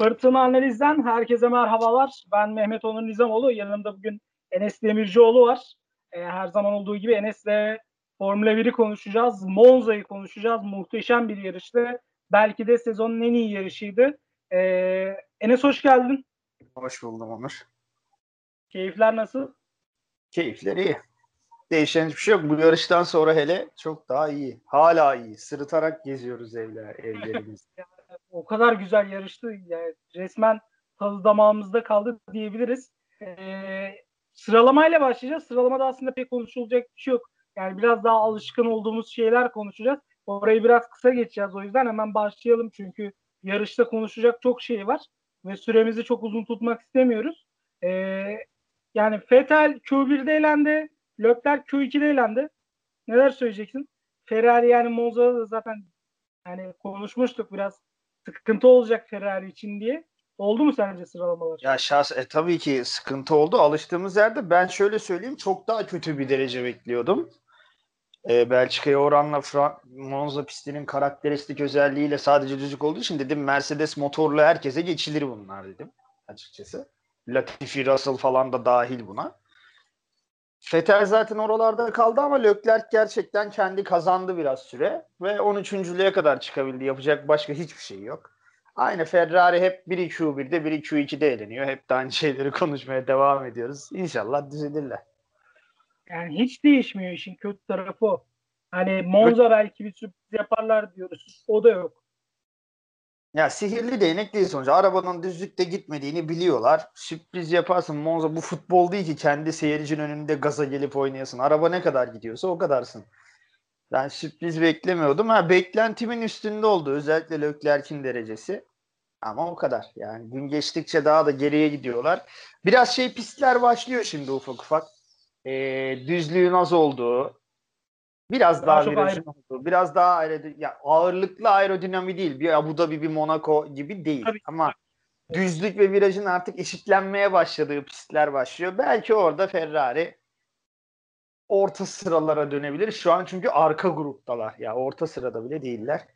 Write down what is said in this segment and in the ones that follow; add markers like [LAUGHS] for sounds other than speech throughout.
Fırtına Analiz'den herkese merhabalar. Ben Mehmet Onur Nizamoğlu. Yanımda bugün Enes Demircioğlu var. Ee, her zaman olduğu gibi Enes'le Formula 1'i konuşacağız. Monza'yı konuşacağız. Muhteşem bir yarıştı. Belki de sezonun en iyi yarışıydı. Ee, Enes hoş geldin. Hoş buldum Onur. Keyifler nasıl? Keyifler iyi. Değişen hiçbir şey yok. Bu yarıştan sonra hele çok daha iyi. Hala iyi. Sırıtarak geziyoruz evler, [LAUGHS] evlerimiz. O kadar güzel yarıştı. Yani resmen tadı damağımızda kaldı diyebiliriz. Ee, sıralamayla başlayacağız. Sıralamada aslında pek konuşulacak bir şey yok. Yani biraz daha alışkın olduğumuz şeyler konuşacağız. Orayı biraz kısa geçeceğiz o yüzden hemen başlayalım çünkü yarışta konuşacak çok şey var ve süremizi çok uzun tutmak istemiyoruz. Ee, yani Fetel Q1'de elendi, Leclerc Q2'de elendi. Neler söyleyeceksin? Ferrari yani Monza'da da zaten yani konuşmuştuk biraz sıkıntı olacak Ferrari için diye. Oldu mu sence sıralamalar? Ya şahs e, tabii ki sıkıntı oldu. Alıştığımız yerde ben şöyle söyleyeyim çok daha kötü bir derece bekliyordum. E, Belçika'ya oranla Fra- Monza pistinin karakteristik özelliğiyle sadece düzlük olduğu için dedim Mercedes motorlu herkese geçilir bunlar dedim açıkçası. Latifi, Russell falan da dahil buna. Fetel zaten oralarda kaldı ama Leclerc gerçekten kendi kazandı biraz süre ve 13.lüğe kadar çıkabildi. Yapacak başka hiçbir şey yok. Aynı Ferrari hep 1 Q1'de 1 Q2'de eğleniyor. Hep de aynı [LAUGHS] şeyleri konuşmaya devam ediyoruz. İnşallah düzelirler. Yani hiç değişmiyor işin kötü tarafı o. Hani Monza belki bir sürpriz yaparlar diyoruz. O da yok. Ya sihirli değnek değil sonuçta. Arabanın düzlükte gitmediğini biliyorlar. Sürpriz yaparsın Monza bu futbol değil ki kendi seyircinin önünde gaza gelip oynayasın. Araba ne kadar gidiyorsa o kadarsın. Ben sürpriz beklemiyordum. Ha beklentimin üstünde oldu. Özellikle Leclerc'in derecesi. Ama o kadar. Yani gün geçtikçe daha da geriye gidiyorlar. Biraz şey pistler başlıyor şimdi ufak ufak. Ee, düzlüğün az olduğu, biraz daha, daha virajın olduğu, biraz daha aerodin ya ağırlıklı aerodinami değil. Bir Abu Dhabi, bir Monaco gibi değil. Tabii. Ama düzlük ve virajın artık eşitlenmeye başladığı pistler başlıyor. Belki orada Ferrari orta sıralara dönebilir. Şu an çünkü arka gruptalar. Ya orta sırada bile değiller.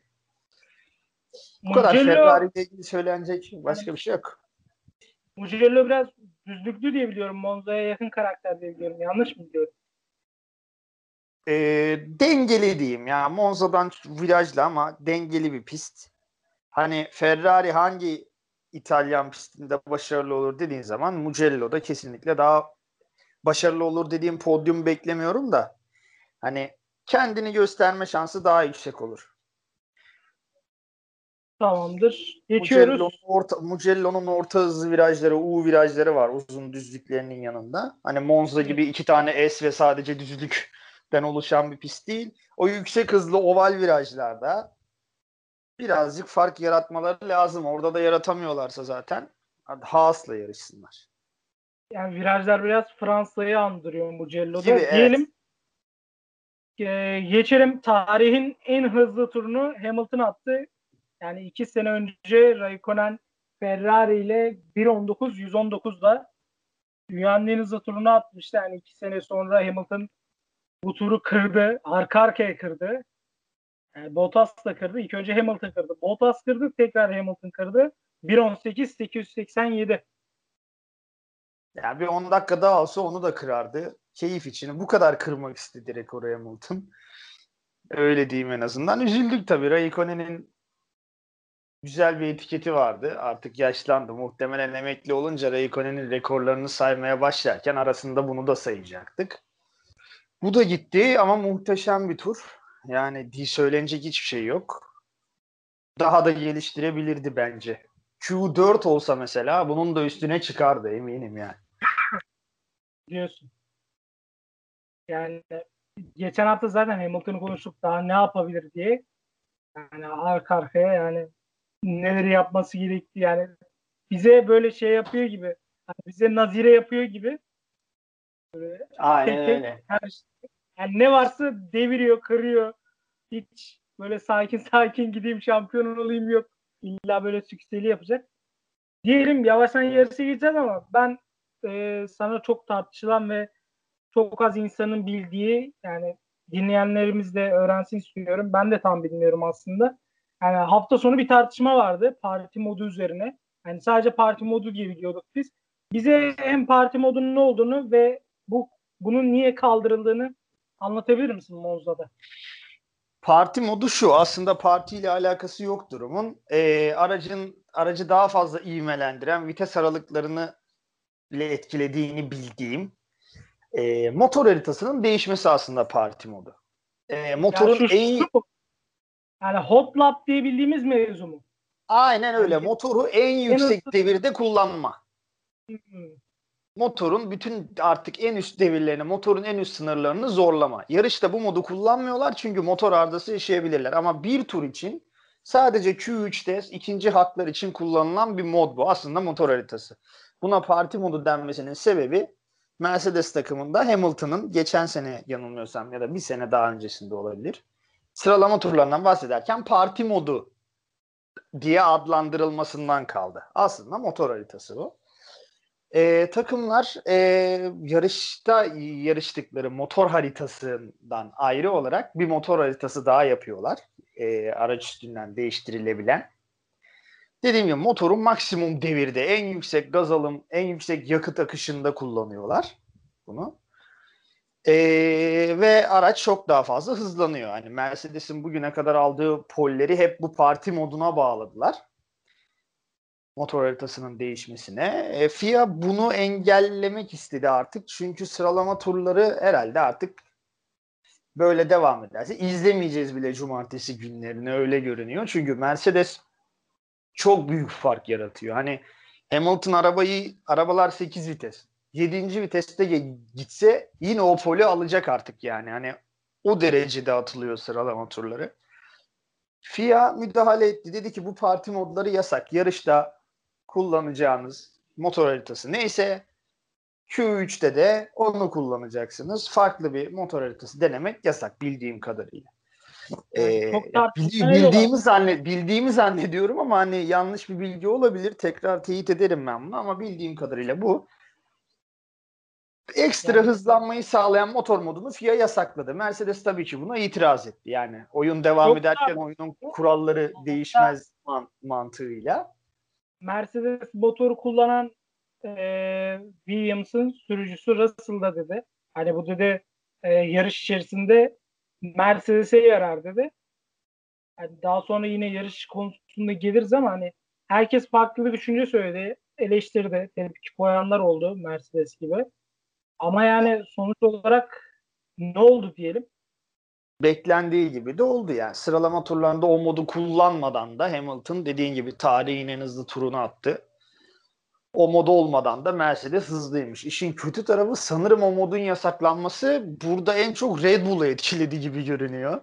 Bu kadar Ferrari ile ilgili söylenecek başka bir şey yok. Mugello biraz düzlüklü diye biliyorum. Monza'ya yakın karakter diye biliyorum. Yanlış mı biliyorum? E, dengeli diyeyim ya. Monza'dan virajlı ama dengeli bir pist. Hani Ferrari hangi İtalyan pistinde başarılı olur dediğin zaman Mugello'da kesinlikle daha başarılı olur dediğim podyum beklemiyorum da hani kendini gösterme şansı daha yüksek olur. Tamamdır. Geçiyoruz. Mugello'nun orta, Mugello'nun orta hızlı virajları, U virajları var uzun düzlüklerinin yanında. Hani Monza gibi iki tane S ve sadece düzlükten oluşan bir pist değil. O yüksek hızlı oval virajlarda birazcık fark yaratmaları lazım. Orada da yaratamıyorlarsa zaten Haas'la yarışsınlar. Yani virajlar biraz Fransa'yı andırıyor Mugello'da. Gibi, Diyelim evet. geçelim tarihin en hızlı turunu Hamilton attı. Yani iki sene önce Raikkonen Ferrari ile 1.19 119'da dünyanın en hızlı turunu atmıştı. Yani iki sene sonra Hamilton bu turu kırdı. Arka arkaya kırdı. Yani Bottas da kırdı. İlk önce Hamilton kırdı. Bottas kırdı. Tekrar Hamilton kırdı. 1.18 887. Ya bir 10 dakika daha olsa onu da kırardı. Keyif için. Bu kadar kırmak istedi rekoru Hamilton. Öyle diyeyim en azından. Üzüldük tabii. Raikkonen'in güzel bir etiketi vardı. Artık yaşlandı. Muhtemelen emekli olunca Raikkonen'in rekorlarını saymaya başlarken arasında bunu da sayacaktık. Bu da gitti ama muhteşem bir tur. Yani söylenecek hiçbir şey yok. Daha da geliştirebilirdi bence. Q4 olsa mesela bunun da üstüne çıkardı eminim yani. Diyorsun. Yani geçen hafta zaten Hamilton'ı konuştuk daha ne yapabilir diye. Yani arka arkaya yani neleri yapması gerektiği yani bize böyle şey yapıyor gibi hani bize nazire yapıyor gibi böyle Aynen tek [LAUGHS] tek öyle. Her şey, yani ne varsa deviriyor, kırıyor. Hiç böyle sakin [LAUGHS] sakin gideyim şampiyon olayım yok. İlla böyle sükseli yapacak. Diyelim yavaştan yarısı gideceğiz ama ben e, sana çok tartışılan ve çok az insanın bildiği yani dinleyenlerimiz de öğrensin istiyorum. Ben de tam bilmiyorum aslında. Yani hafta sonu bir tartışma vardı parti modu üzerine. Yani sadece parti modu diye biliyorduk biz. Bize hem parti modunun ne olduğunu ve bu bunun niye kaldırıldığını anlatabilir misin Monza'da? Parti modu şu. Aslında partiyle alakası yok durumun. Ee, aracın aracı daha fazla ivmelendiren vites aralıklarını ile etkilediğini bildiğim e, motor haritasının değişmesi aslında parti modu. E, motorun yani en şu, yani hot lap diye bildiğimiz mevzu mu? Aynen öyle. Motoru en yüksek en devirde kullanma. Hmm. Motorun bütün artık en üst devirlerini, motorun en üst sınırlarını zorlama. Yarışta bu modu kullanmıyorlar çünkü motor ardası yaşayabilirler. Ama bir tur için sadece Q3'te ikinci haklar için kullanılan bir mod bu. Aslında motor haritası. Buna parti modu denmesinin sebebi Mercedes takımında Hamilton'ın geçen sene yanılmıyorsam ya da bir sene daha öncesinde olabilir. Sıralama turlarından bahsederken parti modu diye adlandırılmasından kaldı. Aslında motor haritası bu. Ee, takımlar e, yarışta yarıştıkları motor haritasından ayrı olarak bir motor haritası daha yapıyorlar. E, araç üstünden değiştirilebilen. Dediğim gibi motorun maksimum devirde en yüksek gaz alım, en yüksek yakıt akışında kullanıyorlar bunu. Ee, ve araç çok daha fazla hızlanıyor. Hani Mercedes'in bugüne kadar aldığı polleri hep bu parti moduna bağladılar. Motor haritasının değişmesine. E, FIA bunu engellemek istedi artık. Çünkü sıralama turları herhalde artık böyle devam ederse izlemeyeceğiz bile cumartesi günlerini öyle görünüyor. Çünkü Mercedes çok büyük fark yaratıyor. Hani Hamilton arabayı arabalar 8 vites. 7. viteste gitse yine o poli alacak artık yani. Hani o derecede atılıyor sıralama turları. FIA müdahale etti. Dedi ki bu parti modları yasak. Yarışta kullanacağınız motor haritası neyse Q3'te de onu kullanacaksınız. Farklı bir motor haritası denemek yasak bildiğim kadarıyla. Ee, bildi, bildiğimi zannet bildiğimi zannediyorum ama hani yanlış bir bilgi olabilir. Tekrar teyit ederim ben bunu ama bildiğim kadarıyla bu. Ekstra yani, hızlanmayı sağlayan motor modunu FIA yasakladı. Mercedes tabii ki buna itiraz etti. Yani oyun devam ederken oyunun kuralları değişmez man- mantığıyla. Mercedes motoru kullanan e, Williams'ın sürücüsü Russell da dedi. Hani bu dedi e, yarış içerisinde Mercedes'e yarar dedi. Yani daha sonra yine yarış konusunda geliriz ama hani herkes farklı bir düşünce söyledi. Eleştirdi. Tepki koyanlar oldu Mercedes gibi. Ama yani sonuç olarak ne oldu diyelim? Beklendiği gibi de oldu yani. Sıralama turlarında o modu kullanmadan da Hamilton dediğin gibi tarihin en hızlı turunu attı. O mod olmadan da Mercedes hızlıymış. İşin kötü tarafı sanırım o modun yasaklanması burada en çok Red Bull'u etkiledi gibi görünüyor.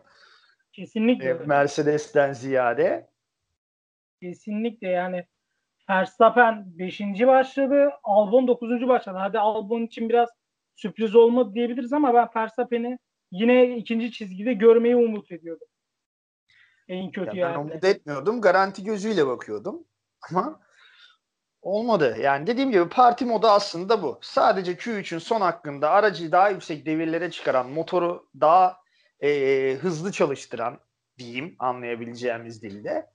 Kesinlikle. Ee, Mercedes'ten ziyade. Kesinlikle yani Verstappen 5. başladı, Albon 9. başladı. Hadi Albon için biraz sürpriz olmadı diyebiliriz ama ben Verstappen'i yine ikinci çizgide görmeyi umut ediyordum. En kötü ya yani. Ben umut etmiyordum. Garanti gözüyle bakıyordum. Ama olmadı. Yani dediğim gibi parti modu aslında bu. Sadece Q3'ün son hakkında aracı daha yüksek devirlere çıkaran, motoru daha e, hızlı çalıştıran diyeyim anlayabileceğimiz dilde.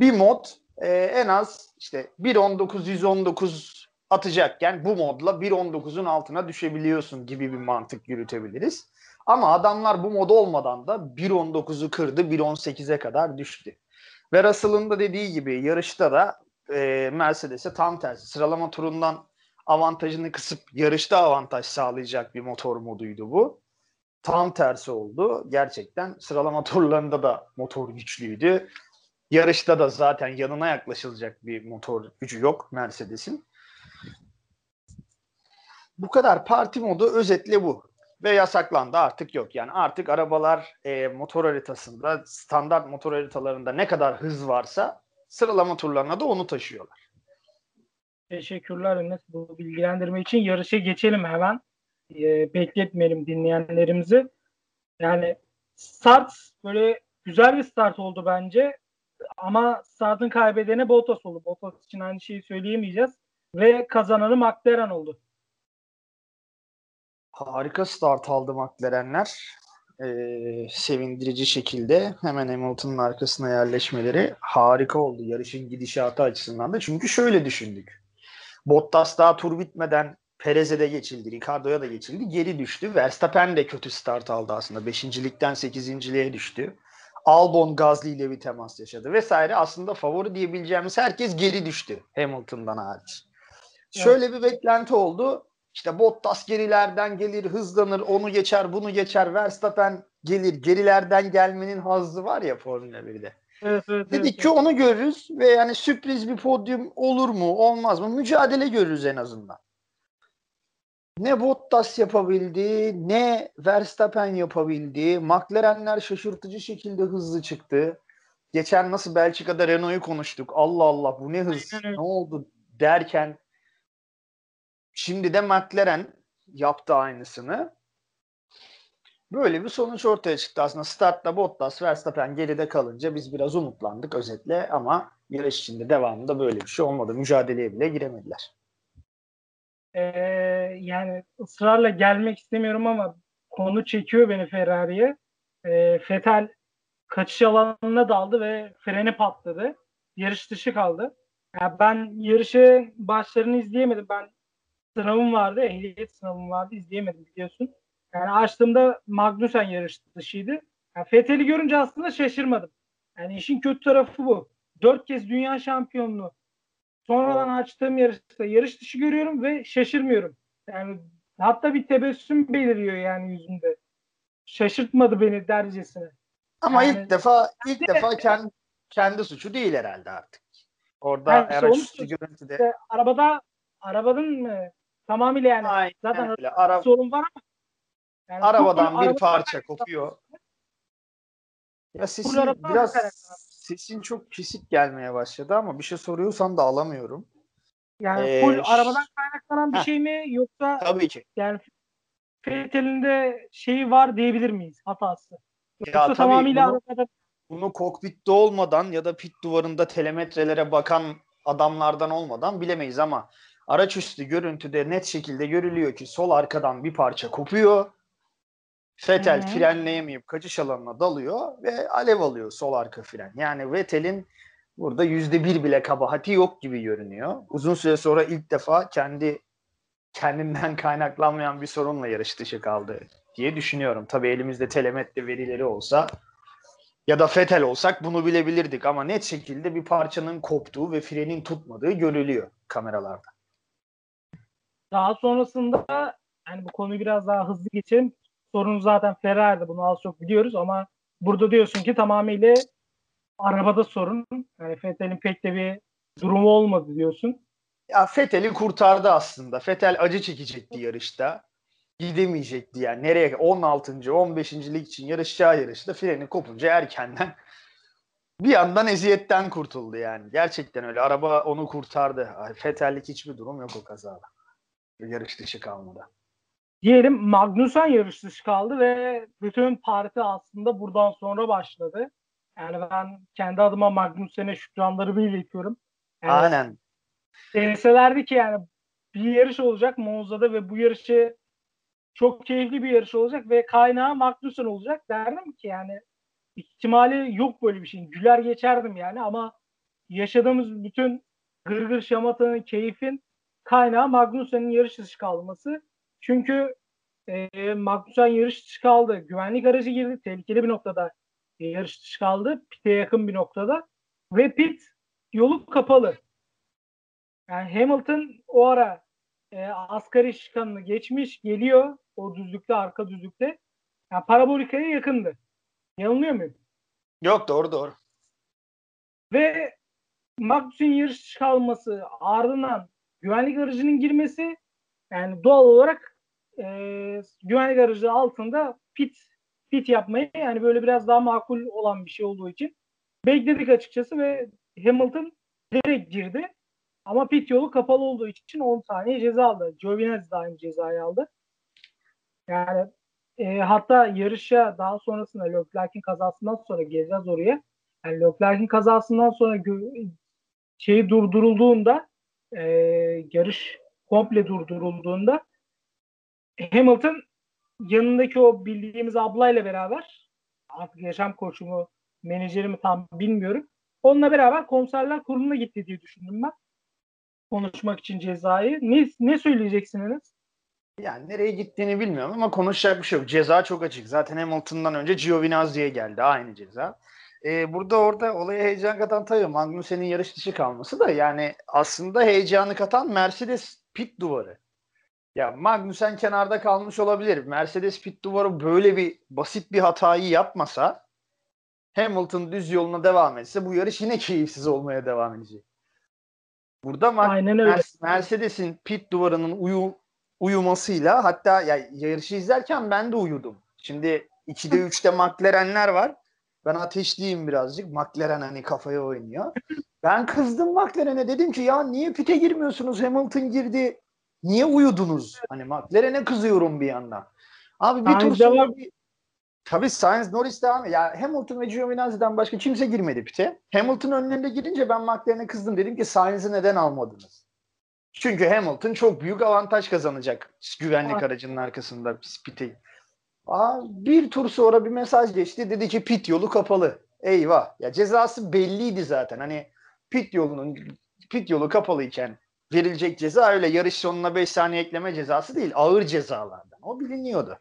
Bir mod e, en az işte 1.19 119 atacakken bu modla 1.19'un altına düşebiliyorsun gibi bir mantık yürütebiliriz. Ama adamlar bu mod olmadan da 1.19'u kırdı 1.18'e kadar düştü. Ve Russell'ın da dediği gibi yarışta da e, Mercedes'e tam tersi sıralama turundan avantajını kısıp yarışta avantaj sağlayacak bir motor moduydu bu. Tam tersi oldu. Gerçekten sıralama [LAUGHS] turlarında da motor güçlüydü. Yarışta da zaten yanına yaklaşılacak bir motor gücü yok Mercedes'in. Bu kadar parti modu özetle bu. Ve yasaklandı artık yok. Yani artık arabalar e, motor haritasında standart motor haritalarında ne kadar hız varsa sıralama turlarına da onu taşıyorlar. Teşekkürler Enes bu bilgilendirme için. Yarışa geçelim hemen. E, bekletmeyelim dinleyenlerimizi. Yani start böyle güzel bir start oldu bence. Ama startın kaybedeni Bottas oldu. Bottas için aynı şeyi söyleyemeyeceğiz. Ve kazananı McLaren oldu. Harika start aldı McLaren'ler. e, sevindirici şekilde hemen Hamilton'ın arkasına yerleşmeleri harika oldu yarışın gidişatı açısından da. Çünkü şöyle düşündük. Bottas daha tur bitmeden Perez'e de geçildi, Ricardo'ya da geçildi. Geri düştü. Verstappen de kötü start aldı aslında. Beşincilikten sekizinciliğe düştü. Albon Gazli ile bir temas yaşadı vesaire. Aslında favori diyebileceğimiz herkes geri düştü Hamilton'dan hariç. Şöyle bir beklenti oldu. İşte Bottas gerilerden gelir, hızlanır, onu geçer, bunu geçer. Verstappen gelir. Gerilerden gelmenin hazzı var ya Formula 1'de. Evet, evet, Dedik evet, ki onu görürüz ve yani sürpriz bir podyum olur mu, olmaz mı? Mücadele görürüz en azından. Ne Bottas yapabildi, ne Verstappen yapabildi. McLaren'ler şaşırtıcı şekilde hızlı çıktı. Geçen nasıl Belçika'da Renault'u konuştuk. Allah Allah bu ne hız, ne oldu derken şimdi de McLaren yaptı aynısını. Böyle bir sonuç ortaya çıktı aslında. Startta Bottas, Verstappen geride kalınca biz biraz umutlandık özetle ama yarış içinde devamında böyle bir şey olmadı. Mücadeleye bile giremediler. Ee, yani ısrarla gelmek istemiyorum ama konu çekiyor beni Ferrari'ye. Ee, Fetel kaçış alanına daldı ve freni patladı. Yarış dışı kaldı. Yani ben yarışı başlarını izleyemedim. Ben sınavım vardı, ehliyet sınavım vardı. izleyemedim biliyorsun. Yani açtığımda Magnussen yarış dışıydı. Yani Fethel'i görünce aslında şaşırmadım. Yani işin kötü tarafı bu. Dört kez dünya şampiyonluğu. Sonradan açtığım yarışta yarış dışı görüyorum ve şaşırmıyorum. Yani hatta bir tebessüm beliriyor yani yüzümde. Şaşırtmadı beni dercesine. Ama Yani- ilk defa ilk defa kendi kendi suçu değil herhalde artık. Orada Yani araç üstü görüntüde İşte arabada arabanın mı tamamıyla yani Aynen zaten öyle. Ara- sorun var ama yani arabadan bir araba- parça kopuyor. Ya sesin biraz sesin çok kesik gelmeye başladı ama bir şey soruyorsan da alamıyorum. Yani Ee, full arabadan kaynaklanan bir Heh. şey mi yoksa Tabii ki. yani Fethel'in de şeyi var diyebilir miyiz hatası? Ya Yoksa tabii tamamıyla bunu- arabada Bunu kokpitte olmadan ya da pit duvarında telemetrelere bakan adamlardan olmadan bilemeyiz ama araç üstü görüntüde net şekilde görülüyor ki sol arkadan bir parça kopuyor. Vettel Hı hı. frenleyemeyip kaçış alanına dalıyor ve alev alıyor sol arka fren. Yani Vettel'in burada yüzde bir bile kabahati yok gibi görünüyor. Uzun süre sonra ilk defa kendi kendinden [LAUGHS] kaynaklanmayan bir sorunla yarış dışı kaldı diye düşünüyorum. Tabii elimizde telemetre verileri olsa ya da Fetel olsak bunu bilebilirdik ama net şekilde bir parçanın koptuğu ve frenin tutmadığı görülüyor kameralarda. Daha sonrasında yani bu konuyu biraz daha hızlı geçelim. Sorun zaten Ferrari'de bunu az çok biliyoruz ama burada diyorsun ki tamamıyla arabada sorun. Yani Fethel'in pek de bir durumu olmadı diyorsun. Ya Fetel'i kurtardı aslında. Fetel acı çekecekti yarışta. Gidemeyecekti yani. Nereye? 16. 15. lig için yarışacağı yarışta freni kopunca erkenden [LAUGHS] bir yandan eziyetten kurtuldu yani. Gerçekten öyle. Araba onu kurtardı. Fetel'lik hiçbir durum yok o kazada. Yarış dışı kalmadı. Diyelim Magnussen yarış dışı kaldı ve bütün parti aslında buradan sonra başladı. Yani ben kendi adıma Magnussen'e şükranlarımı iletiyorum. Yani Aynen. deselerdi ki yani bir yarış olacak Monza'da ve bu yarışı çok keyifli bir yarış olacak ve kaynağı Magnussen olacak derdim ki yani ihtimali yok böyle bir şeyin. Güler geçerdim yani ama yaşadığımız bütün gırgır şamatanın keyfin kaynağı Magnussen'in yarış dışı kalması. Çünkü e, Magnussen yarış dışı kaldı. Güvenlik aracı girdi. Tehlikeli bir noktada e, yarış dışı kaldı. Pit'e yakın bir noktada. Ve pit yolu kapalı. Yani Hamilton o ara e, asgari şikanını geçmiş geliyor o düzlükte arka düzlükte. Yani parabolikaya yakındı. Yanılıyor muyum? Yok doğru doğru. Ve Magnussen'in yarış kalması ardından güvenlik aracının girmesi yani doğal olarak e, güvenlik aracı altında pit pit yapmayı yani böyle biraz daha makul olan bir şey olduğu için bekledik açıkçası ve Hamilton direkt girdi. Ama pit yolu kapalı olduğu için 10 saniye ceza aldı. Giovinazzi de aynı cezayı aldı. Yani e, hatta yarışa daha sonrasında Leclerc'in kazasından sonra geleceğiz oraya. Yani Leclerc'in kazasından sonra şeyi durdurulduğunda e, yarış komple durdurulduğunda Hamilton yanındaki o bildiğimiz ablayla beraber artık yaşam koçu mu menajeri mi tam bilmiyorum. Onunla beraber konserler kuruluna gitti diye düşündüm ben. Konuşmak için cezayı. Ne, ne söyleyeceksiniz? Yani nereye gittiğini bilmiyorum ama konuşacak bir şey yok. Ceza çok açık. Zaten Hamilton'dan önce Giovinazzi'ye geldi. Aynı ceza. Ee, burada orada olaya heyecan katan tabii Magnussen'in yarış dışı kalması da yani aslında heyecanı katan Mercedes pit duvarı. Ya Magnussen kenarda kalmış olabilir. Mercedes pit duvarı böyle bir basit bir hatayı yapmasa Hamilton düz yoluna devam etse bu yarış yine keyifsiz olmaya devam edecek. Burada öyle. Mercedes'in pit duvarının uyu, uyumasıyla hatta ya yarışı izlerken ben de uyudum. Şimdi 2'de 3'te McLaren'ler var. Ben ateşliyim birazcık. McLaren hani kafaya oynuyor. Ben kızdım McLaren'e dedim ki ya niye pite girmiyorsunuz? Hamilton girdi. Niye uyudunuz? Hani McLaren'e kızıyorum bir yandan. Abi bir tur sonra bir... Tabii Sainz Norris devam ediyor. Ya Hamilton ve Giovinazzi'den başka kimse girmedi pite. Hamilton önlerinde girince ben McLaren'e kızdım. Dedim ki Sainz'i neden almadınız? Çünkü Hamilton çok büyük avantaj kazanacak güvenlik aracının arkasında pite. Aa, bir tur sonra bir mesaj geçti. Dedi ki pit yolu kapalı. Eyvah. Ya cezası belliydi zaten. Hani pit yolunun pit yolu kapalıyken verilecek ceza öyle yarış sonuna 5 saniye ekleme cezası değil. Ağır cezalardan. O biliniyordu.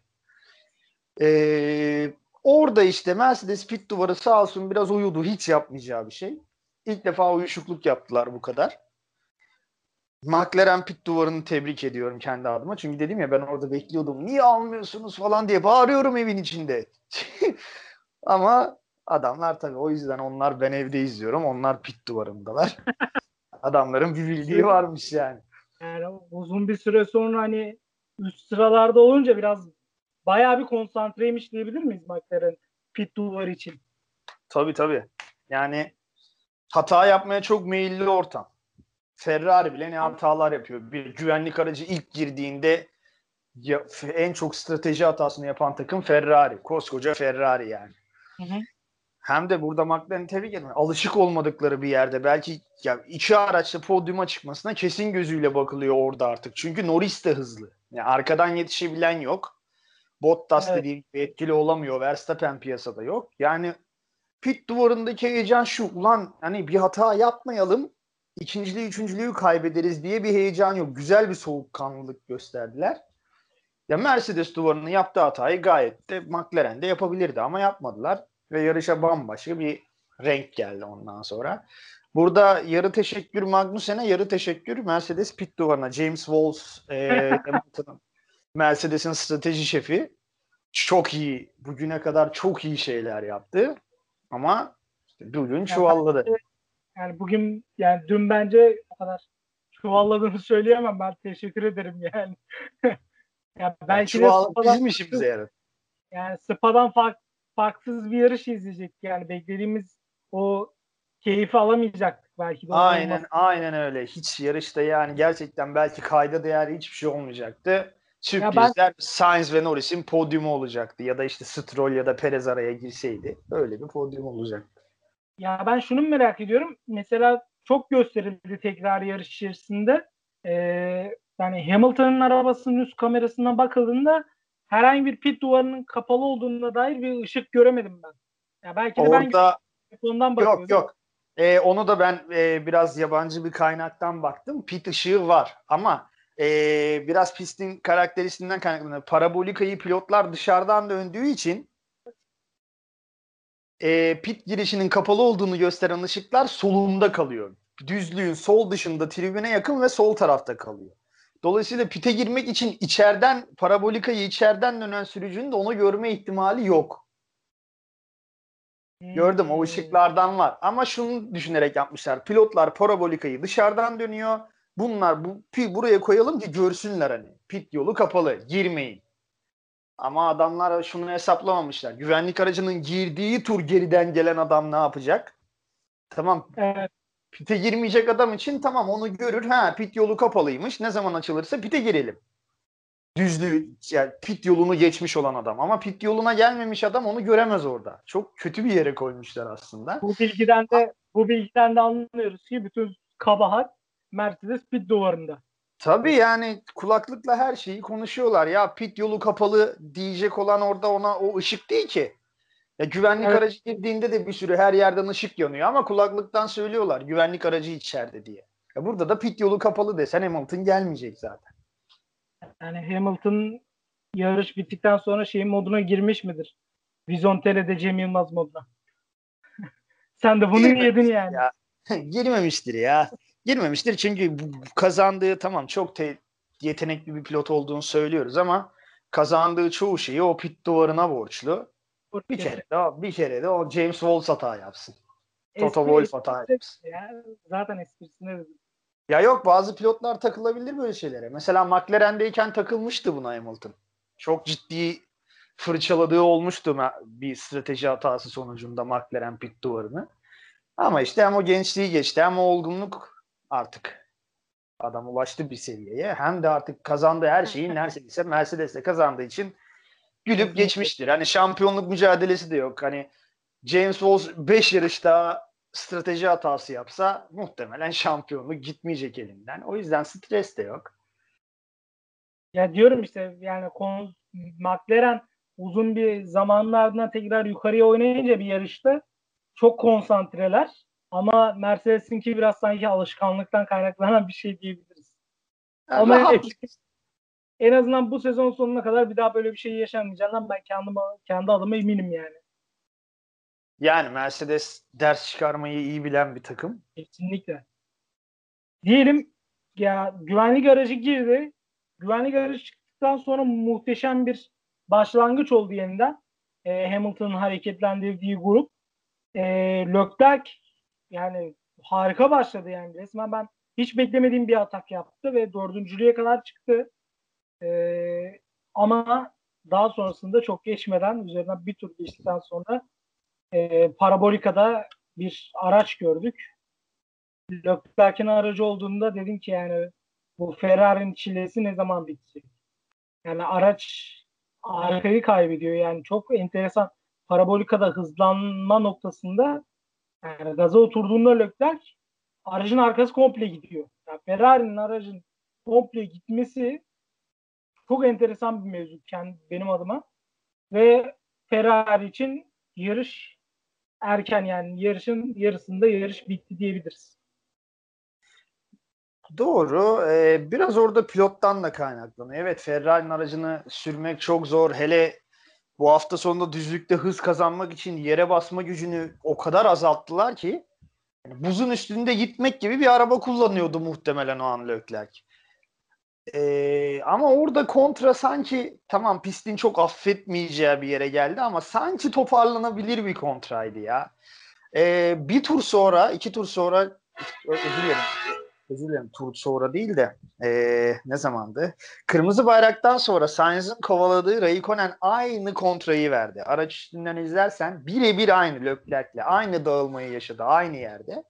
Ee, orada işte Mercedes pit duvarı sağ olsun biraz uyudu. Hiç yapmayacağı bir şey. İlk defa uyuşukluk yaptılar bu kadar. McLaren pit duvarını tebrik ediyorum kendi adıma. Çünkü dedim ya ben orada bekliyordum. Niye almıyorsunuz falan diye bağırıyorum evin içinde. [LAUGHS] Ama adamlar tabii o yüzden onlar ben evde izliyorum. Onlar pit duvarındalar. [LAUGHS] Adamların bir bildiği varmış yani. Yani uzun bir süre sonra hani üst sıralarda olunca biraz bayağı bir konsantreymiş diyebilir miyiz McLaren pit duvarı için? Tabii tabii. Yani hata yapmaya çok meyilli ortam. Ferrari bile ne hatalar yapıyor. Bir güvenlik aracı ilk girdiğinde ya, en çok strateji hatasını yapan takım Ferrari. Koskoca Ferrari yani. Hı hı. Hem de burada McLaren'i tebrik ederim. Alışık olmadıkları bir yerde belki ya iki araçla podyuma çıkmasına kesin gözüyle bakılıyor orada artık. Çünkü Norris de hızlı. Yani arkadan yetişebilen yok. Bottas evet. dediği etkili olamıyor. Verstappen piyasada yok. Yani pit duvarındaki heyecan şu. Ulan hani bir hata yapmayalım ikinciliği, üçüncülüğü kaybederiz diye bir heyecan yok. Güzel bir soğukkanlılık gösterdiler. Ya Mercedes duvarının yaptığı hatayı gayet de McLaren de yapabilirdi ama yapmadılar. Ve yarışa bambaşka bir renk geldi ondan sonra. Burada yarı teşekkür Magnussen'e, yarı teşekkür Mercedes pit duvarına. James Walls, e, [LAUGHS] Mercedes'in strateji şefi. Çok iyi, bugüne kadar çok iyi şeyler yaptı. Ama işte bugün çuvalladı. Yani bugün yani dün bence o kadar çuvalladığını [LAUGHS] söyleyemem. Ben teşekkür ederim yani. [LAUGHS] yani belki yani çuval, de bizim işimize yarar. Yani Spa'dan fark, farksız bir yarış izleyecek. Yani beklediğimiz o keyfi alamayacaktık belki de. Aynen olmaz. aynen öyle. Hiç yarışta yani gerçekten belki kayda değer hiçbir şey olmayacaktı. Sürprizler ben, Sainz ve Norris'in podyumu olacaktı ya da işte Stroll ya da Perez araya girseydi öyle bir podyum olacaktı. Ya ben şunu merak ediyorum. Mesela çok gösterildi tekrar yarış içerisinde. Ee, yani Hamilton'ın arabasının üst kamerasından bakıldığında herhangi bir pit duvarının kapalı olduğuna dair bir ışık göremedim ben. Ya belki de Orada... ben. Yok yok. Ee, onu da ben e, biraz yabancı bir kaynaktan baktım. Pit ışığı var ama e, biraz pistin karakteristiğinden kaynaklanıyor. Parabolikayı pilotlar dışarıdan döndüğü için e, pit girişinin kapalı olduğunu gösteren ışıklar solunda kalıyor. Düzlüğün sol dışında tribüne yakın ve sol tarafta kalıyor. Dolayısıyla pite girmek için içeriden parabolikayı içeriden dönen sürücünün de onu görme ihtimali yok. Gördüm o hmm. ışıklardan var. Ama şunu düşünerek yapmışlar. Pilotlar parabolikayı dışarıdan dönüyor. Bunlar bu buraya koyalım ki görsünler hani. Pit yolu kapalı. Girmeyin. Ama adamlar şunu hesaplamamışlar. Güvenlik aracının girdiği tur geriden gelen adam ne yapacak? Tamam. Evet. Pite girmeyecek adam için tamam onu görür. Ha pit yolu kapalıymış. Ne zaman açılırsa pite girelim. Düzlüğü yani pit yolunu geçmiş olan adam. Ama pit yoluna gelmemiş adam onu göremez orada. Çok kötü bir yere koymuşlar aslında. Bu bilgiden de bu bilgiden de anlıyoruz ki bütün kabahat Mercedes pit duvarında. Tabii yani kulaklıkla her şeyi konuşuyorlar. Ya pit yolu kapalı diyecek olan orada ona o ışık değil ki. Ya güvenlik evet. aracı girdiğinde de bir sürü her yerden ışık yanıyor ama kulaklıktan söylüyorlar güvenlik aracı içeride diye. Ya burada da pit yolu kapalı desen Hamilton gelmeyecek zaten. Yani Hamilton yarış bittikten sonra şey moduna girmiş midir? Vizontele'de Cem Yılmaz moduna. [LAUGHS] Sen de bunu yedin yani. Ya. [LAUGHS] Girmemiştir ya. Girmemiştir çünkü kazandığı tamam çok te- yetenekli bir pilot olduğunu söylüyoruz ama kazandığı çoğu şeyi o pit duvarına borçlu. Bir kere de bir kere de o James Walls hata yapsın. Toto Wolff hata yapsın. Ya, zaten esprisine ya yok bazı pilotlar takılabilir böyle şeylere. Mesela McLaren'deyken takılmıştı buna Hamilton. Çok ciddi fırçaladığı olmuştu bir strateji hatası sonucunda McLaren pit duvarını. Ama işte hem o gençliği geçti hem o olgunluk artık adam ulaştı bir seviyeye. Hem de artık kazandığı her şeyi neredeyse Mercedes'le kazandığı için gülüp geçmiştir. Hani şampiyonluk mücadelesi de yok. Hani James Walls 5 yarış daha strateji hatası yapsa muhtemelen şampiyonluk gitmeyecek elinden. O yüzden stres de yok. Ya diyorum işte yani konu McLaren uzun bir zamanlardan tekrar yukarıya oynayınca bir yarışta çok konsantreler. Ama Mercedes'inki biraz sanki alışkanlıktan kaynaklanan bir şey diyebiliriz. Yani Ama rahat. en azından bu sezon sonuna kadar bir daha böyle bir şey yaşanmayacağından ben kendim, kendi adıma eminim yani. Yani Mercedes ders çıkarmayı iyi bilen bir takım. Kesinlikle. Diyelim ya güvenlik aracı girdi. Güvenlik aracı çıktıktan sonra muhteşem bir başlangıç oldu yeniden. E, Hamilton'ın hareketlendirdiği grup. E, Leclerc yani harika başladı yani resmen ben hiç beklemediğim bir atak yaptı ve dördüncülüğe kadar çıktı. E, ama daha sonrasında çok geçmeden üzerinden bir tur geçtikten sonra e, Parabolika'da bir araç gördük. Leclerc'in aracı olduğunda dedim ki yani bu Ferrari'nin çilesi ne zaman bitecek? Yani araç arkayı kaybediyor. Yani çok enteresan. Parabolika'da hızlanma noktasında yani gaza oturduğunda Leclerc aracın arkası komple gidiyor. Yani Ferrari'nin aracın komple gitmesi çok enteresan bir mevzu kendi, benim adıma. Ve Ferrari için yarış erken yani yarışın yarısında yarış bitti diyebiliriz. Doğru. Ee, biraz orada pilottan da kaynaklanıyor. Evet Ferrari'nin aracını sürmek çok zor. Hele bu hafta sonunda düzlükte hız kazanmak için yere basma gücünü o kadar azalttılar ki yani buzun üstünde gitmek gibi bir araba kullanıyordu muhtemelen o an Leclerc. Ee, ama orada kontra sanki tamam pistin çok affetmeyeceği bir yere geldi ama sanki toparlanabilir bir kontraydı ya. Ee, bir tur sonra, iki tur sonra özür dilerim. Özür dilerim tur sonra değil de ee, ne zamandı? Kırmızı bayraktan sonra Sainz'ın kovaladığı Raikkonen aynı kontrayı verdi. Araç üstünden izlersen birebir aynı Leclerc'le aynı dağılmayı yaşadı aynı yerde.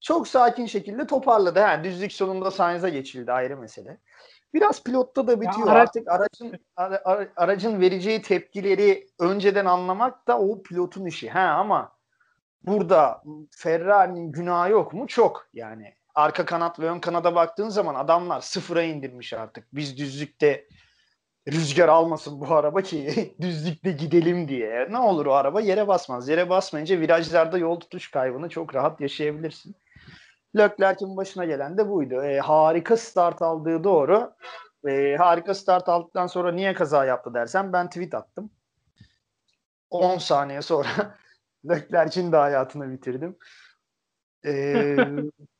Çok sakin şekilde toparladı. Yani düzlük sonunda Sainz'a geçildi ayrı mesele. Biraz pilotta da bitiyor. Ya. Artık aracın ara, aracın vereceği tepkileri önceden anlamak da o pilotun işi. Ha ama burada Ferrari'nin günahı yok mu? Çok yani. Arka kanat ve ön kanada baktığın zaman adamlar sıfıra indirmiş artık. Biz düzlükte rüzgar almasın bu araba ki [LAUGHS] düzlükte gidelim diye. Ne olur o araba yere basmaz. Yere basmayınca virajlarda yol tutuş kaybını çok rahat yaşayabilirsin. Leclerc'in başına gelen de buydu. E, harika start aldığı doğru. E, harika start aldıktan sonra niye kaza yaptı dersen ben tweet attım. 10 saniye sonra [LAUGHS] Leclerc'in de hayatını bitirdim. E, [LAUGHS]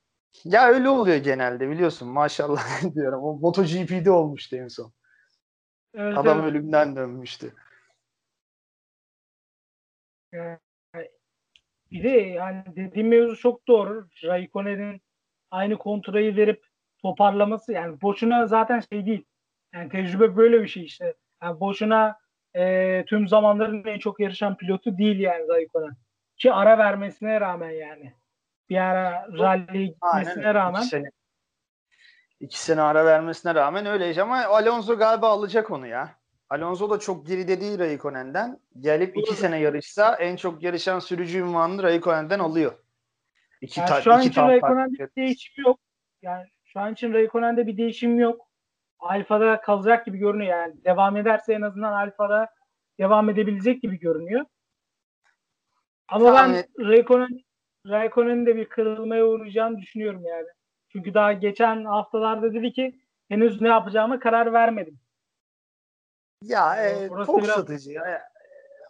ya öyle oluyor genelde biliyorsun maşallah [LAUGHS] diyorum. O MotoGP'de olmuştu en son. Evet, Adam evet. ölümden dönmüştü. Bir de yani dediğim mevzu çok doğru. Raikkonen'in aynı kontrayı verip toparlaması yani boşuna zaten şey değil. Yani tecrübe böyle bir şey işte. Yani boşuna e, tüm zamanların en çok yarışan pilotu değil yani Raikkonen. Ki ara vermesine rağmen yani. Bir ara rally'ye gitmesine Aynen. rağmen. İki sene, iki sene ara vermesine rağmen öyleydi ama Alonso galiba alacak onu ya. Alonso da çok geride değil Raikkonen'den. Gelip iki sene yarışsa en çok yarışan sürücü ünvanını Raikkonen'den alıyor. İki yani ta- şu an için Raikkonen'de değişim yok. Yani Şu an için Raikkonen'de bir değişim yok. Alfa'da kalacak gibi görünüyor yani. Devam ederse en azından Alfa'da devam edebilecek gibi görünüyor. Ama Tamam. ben Raikkonen Raikkonen'in de bir kırılmaya uğrayacağını düşünüyorum yani. Çünkü daha geçen haftalarda dedi ki henüz ne yapacağımı karar vermedim. Ya e, çok biraz- satıcı ya.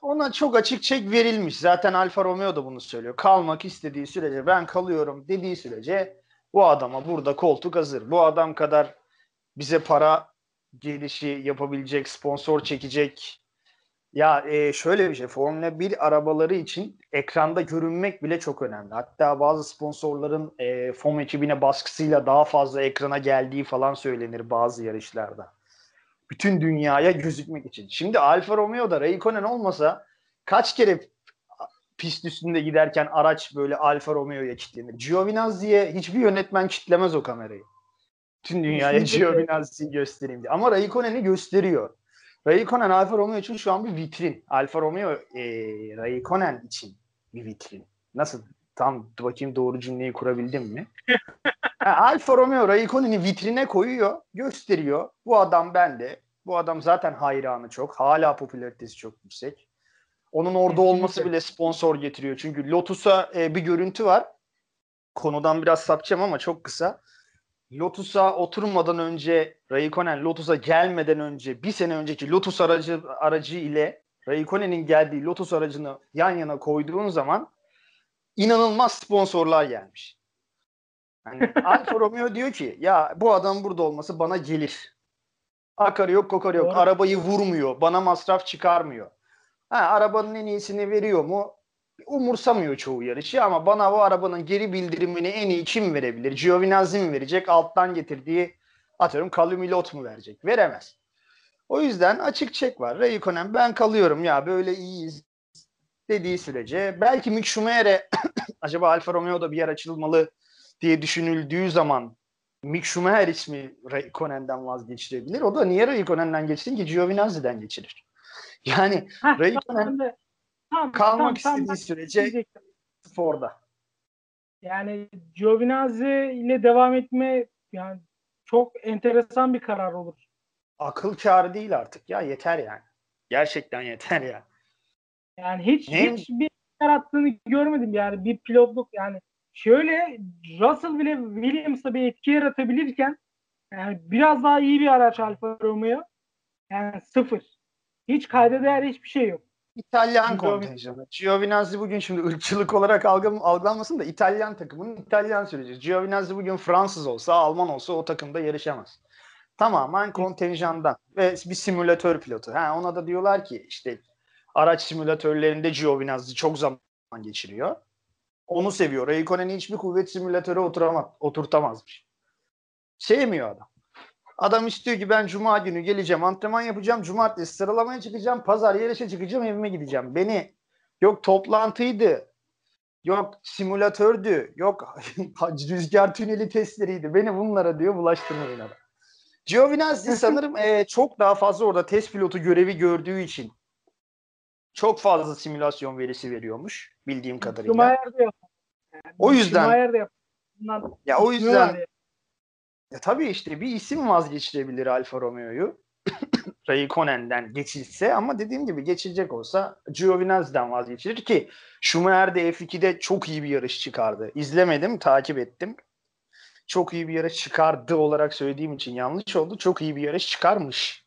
Ona çok açık çek verilmiş. Zaten Alfa Romeo da bunu söylüyor. Kalmak istediği sürece ben kalıyorum dediği sürece bu adama burada koltuk hazır. Bu adam kadar bize para gelişi yapabilecek, sponsor çekecek. Ya e, şöyle bir şey. Formula 1 arabaları için ekranda görünmek bile çok önemli. Hatta bazı sponsorların e, FOM ekibine baskısıyla daha fazla ekrana geldiği falan söylenir bazı yarışlarda bütün dünyaya gözükmek için. Şimdi Alfa Romeo'da Raikkonen olmasa kaç kere pist üstünde giderken araç böyle Alfa Romeo'ya kilitlenir. Giovinazzi'ye hiçbir yönetmen kitlemez o kamerayı. Tüm dünyaya Kesinlikle. Giovinazzi'yi göstereyim diye. Ama Raikkonen'i gösteriyor. Raikkonen Alfa Romeo için şu an bir vitrin. Alfa Romeo e, Raikkonen için bir vitrin. Nasıl? Tam bakayım doğru cümleyi kurabildim mi? [LAUGHS] Alfa Romeo Raikkonen'i vitrine koyuyor, gösteriyor. Bu adam bende. Bu adam zaten hayranı çok. Hala popülaritesi çok yüksek. Onun orada olması bile sponsor getiriyor. Çünkü Lotus'a e, bir görüntü var. Konudan biraz sapacağım ama çok kısa. Lotus'a oturmadan önce Raikkonen Lotus'a gelmeden önce bir sene önceki Lotus aracı aracı ile Raikkonen'in geldiği Lotus aracını yan yana koyduğun zaman inanılmaz sponsorlar gelmiş. Yani [LAUGHS] Alfa Romeo diyor ki ya bu adam burada olması bana gelir. Akarı yok kokarı yok. Doğru. Arabayı vurmuyor. Bana masraf çıkarmıyor. Ha, arabanın en iyisini veriyor mu? Umursamıyor çoğu yarışı ama bana bu arabanın geri bildirimini en iyi kim verebilir? Giovinazzi mi verecek? Alttan getirdiği atıyorum Calumilot mu verecek? Veremez. O yüzden açık çek var. Raikkonen ben kalıyorum ya böyle iyiyiz dediği sürece belki Mick Schumacher'e [CLEARS THROAT] acaba Alfa Romeo'da bir yer açılmalı diye düşünüldüğü zaman Mick Schumacher ismi Raikkonen'den vazgeçirebilir. O da niye Raikkonen'den geçsin ki Giovinazzi'den geçirir. Yani Raikkonen tam- kalmak tam- tam istediği ben sürece diyecektim. Ford'a. Yani Giovinazzi ile devam etme yani çok enteresan bir karar olur. Akıl kârı değil artık ya yeter yani. Gerçekten yeter ya. Yani hiç Ne? hiç bir yarattığını görmedim yani bir pilotluk yani şöyle Russell bile Williams'a bir etki yaratabilirken yani biraz daha iyi bir araç Alfa Romeo yani sıfır. Hiç kayda değer hiçbir şey yok. İtalyan kontenjanı. Giovinazzi bugün şimdi ırkçılık olarak algı, algılanmasın da İtalyan takımının İtalyan süreci. Giovinazzi bugün Fransız olsa, Alman olsa o takımda yarışamaz. Tamamen kontenjandan ve bir simülatör pilotu. Ha, ona da diyorlar ki işte araç simülatörlerinde Giovinazzi çok zaman geçiriyor. Onu seviyor. Raikkonen'i hiçbir kuvvet simülatöre oturamaz, oturtamazmış. Sevmiyor adam. Adam istiyor ki ben cuma günü geleceğim, antrenman yapacağım, cumartesi sıralamaya çıkacağım, pazar yarışa çıkacağım, evime gideceğim. Beni yok toplantıydı, yok simülatördü, yok [LAUGHS] rüzgar tüneli testleriydi. Beni bunlara diyor bulaştırmayın adam. Giovinazzi sanırım eee, çok daha fazla orada test pilotu görevi gördüğü için çok fazla simülasyon verisi veriyormuş bildiğim kadarıyla. Schumacher de O yüzden- Schumacher de Ya o yüzden ya. Tabii işte bir isim vazgeçirebilir Alfa Romeo'yu. [COUGHS] Raikkonen'den geçilse ama dediğim gibi geçilecek olsa Giovinazzi'den vazgeçilir ki Schumacher de F2'de çok iyi bir yarış çıkardı. İzlemedim, takip ettim. Çok iyi bir yarış çıkardı olarak söylediğim için yanlış oldu. Çok iyi bir yarış çıkarmış.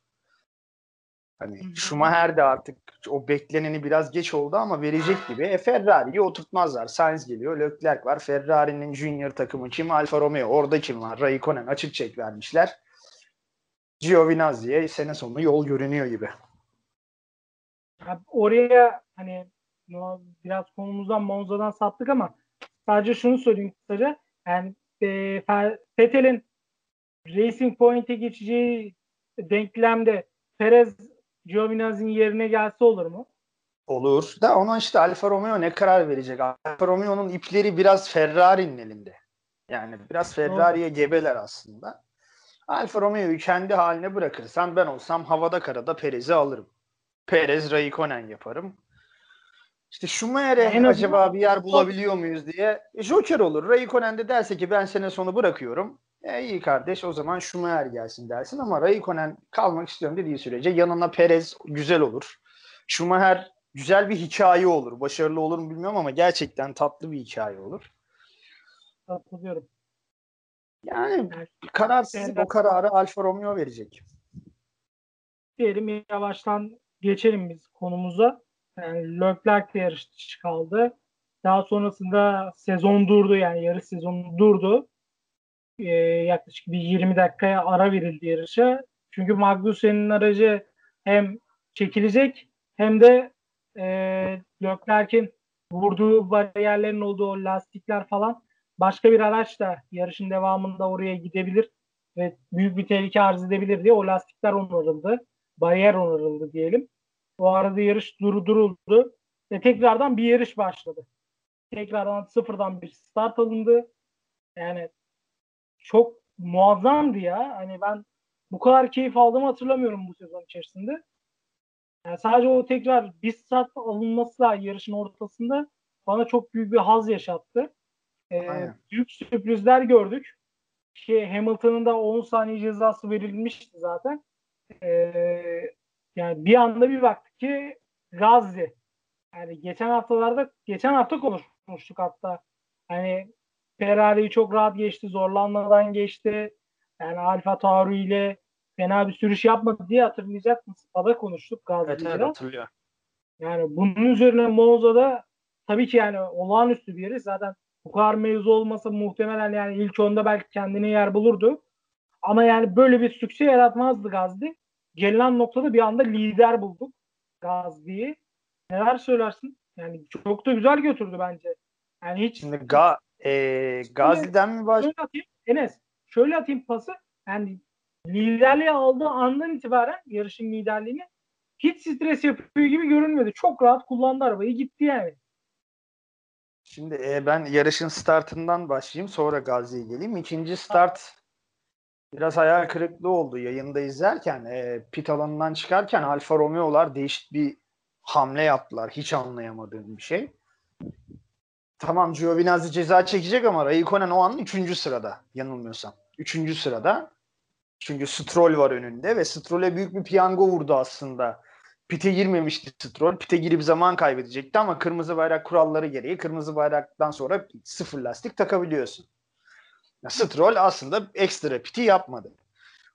Hani. Schumacher de artık o bekleneni biraz geç oldu ama verecek gibi. E Ferrari'yi oturtmazlar. Sainz geliyor, Leclerc var. Ferrari'nin junior takımı kim? Alfa Romeo. Orada kim var? Raikkonen açık çek vermişler. Giovinazzi'ye sene sonu yol görünüyor gibi. Ya oraya hani biraz konumuzdan Monza'dan saptık ama sadece şunu söyleyeyim kısaca. Yani e, Fe- Vettel'in Racing Point'e geçeceği denklemde Perez Giovinazzi'nin yerine gelse olur mu? Olur. Da ona işte Alfa Romeo ne karar verecek? Alfa Romeo'nun ipleri biraz Ferrari'nin elinde. Yani biraz Ferrari'ye gebeler aslında. Alfa Romeo'yu kendi haline bırakırsan ben olsam havada karada Perez'i alırım. Perez Raikkonen yaparım. İşte Schumacher'e En acaba bir yer bulabiliyor muyuz diye. E, Joker olur. Raikkonen de derse ki ben sene sonu bırakıyorum. E iyi kardeş o zaman Schumacher gelsin dersin ama Raikkonen kalmak istiyorum dediği sürece yanına Perez güzel olur. Schumacher güzel bir hikaye olur. Başarılı olur mu bilmiyorum ama gerçekten tatlı bir hikaye olur. Hatırlıyorum. Yani kararsız o kararı Alfa Romeo verecek. Diyelim yavaştan geçelim biz konumuza. Yani Leclerc de yarış dışı kaldı. Daha sonrasında sezon durdu yani yarış sezonu durdu. Ee, yaklaşık bir 20 dakikaya ara verildi yarışa. Çünkü Magnussen'in aracı hem çekilecek hem de e, Leclerc'in vurduğu bariyerlerin olduğu lastikler falan başka bir araç da yarışın devamında oraya gidebilir ve büyük bir tehlike arz edebilir diye o lastikler onarıldı. Bariyer onarıldı diyelim. O arada yarış durduruldu ve tekrardan bir yarış başladı. Tekrardan sıfırdan bir start alındı. Yani çok muazzamdı ya. Hani ben bu kadar keyif aldığımı hatırlamıyorum bu sezon içerisinde. Yani sadece o tekrar bir start alınması da yarışın ortasında bana çok büyük bir haz yaşattı. Ee, büyük sürprizler gördük. Şey, Hamilton'ın da 10 saniye cezası verilmişti zaten. Ee, yani bir anda bir baktık ki Gazze. Yani geçen haftalarda geçen hafta konuşmuştuk hatta. Hani Ferrari'yi çok rahat geçti, zorlanmadan geçti. Yani Alfa Tauri ile fena bir sürüş yapmadı diye hatırlayacak mısın? Spada konuştuk Gazze'yle. Evet, hatırlıyor. Yani bunun üzerine Monza'da tabii ki yani olağanüstü bir yeri. Zaten bu kadar mevzu olmasa muhtemelen yani ilk onda belki kendine yer bulurdu. Ama yani böyle bir sükse yaratmazdı Gazli. Gelinen noktada bir anda lider bulduk Gazli'yi. Neler söylersin? Yani çok da güzel götürdü bence. Yani hiç Şimdi Ga e, Gazli'den mi baş? Şöyle atayım, Enes şöyle atayım pası. Yani liderliği aldığı andan itibaren yarışın liderliğini hiç stres yapıyor gibi görünmedi. Çok rahat kullandı arabayı gitti yani. Şimdi e, ben yarışın startından başlayayım sonra Gazi'ye geleyim. İkinci start biraz hayal kırıklığı oldu yayında izlerken. E, pit alanından çıkarken Alfa Romeo'lar değişik bir hamle yaptılar. Hiç anlayamadığım bir şey. Tamam Giovinazzi ceza çekecek ama Raikkonen o an 3. sırada yanılmıyorsam. 3. sırada. Çünkü Stroll var önünde ve Stroll'e büyük bir piyango vurdu aslında. Pite girmemişti Stroll. Pite girip zaman kaybedecekti ama kırmızı bayrak kuralları gereği kırmızı bayraktan sonra sıfır lastik takabiliyorsun. Stroll aslında ekstra piti yapmadı.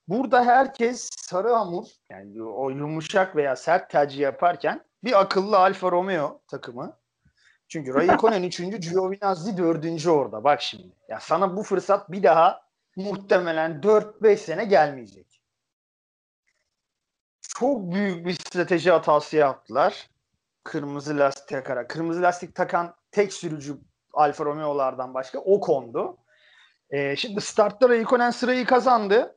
Burada herkes sarı hamur yani o yumuşak veya sert tercih yaparken bir akıllı Alfa Romeo takımı. Çünkü Raikkonen 3. Giovinazzi 4. orada. Bak şimdi. Ya sana bu fırsat bir daha muhtemelen 4-5 sene gelmeyecek. Çok büyük bir strateji hatası yaptılar. Kırmızı lastik takarak. Kırmızı lastik takan tek sürücü Alfa Romeo'lardan başka o kondu. Ee, şimdi startta Raikkonen sırayı kazandı.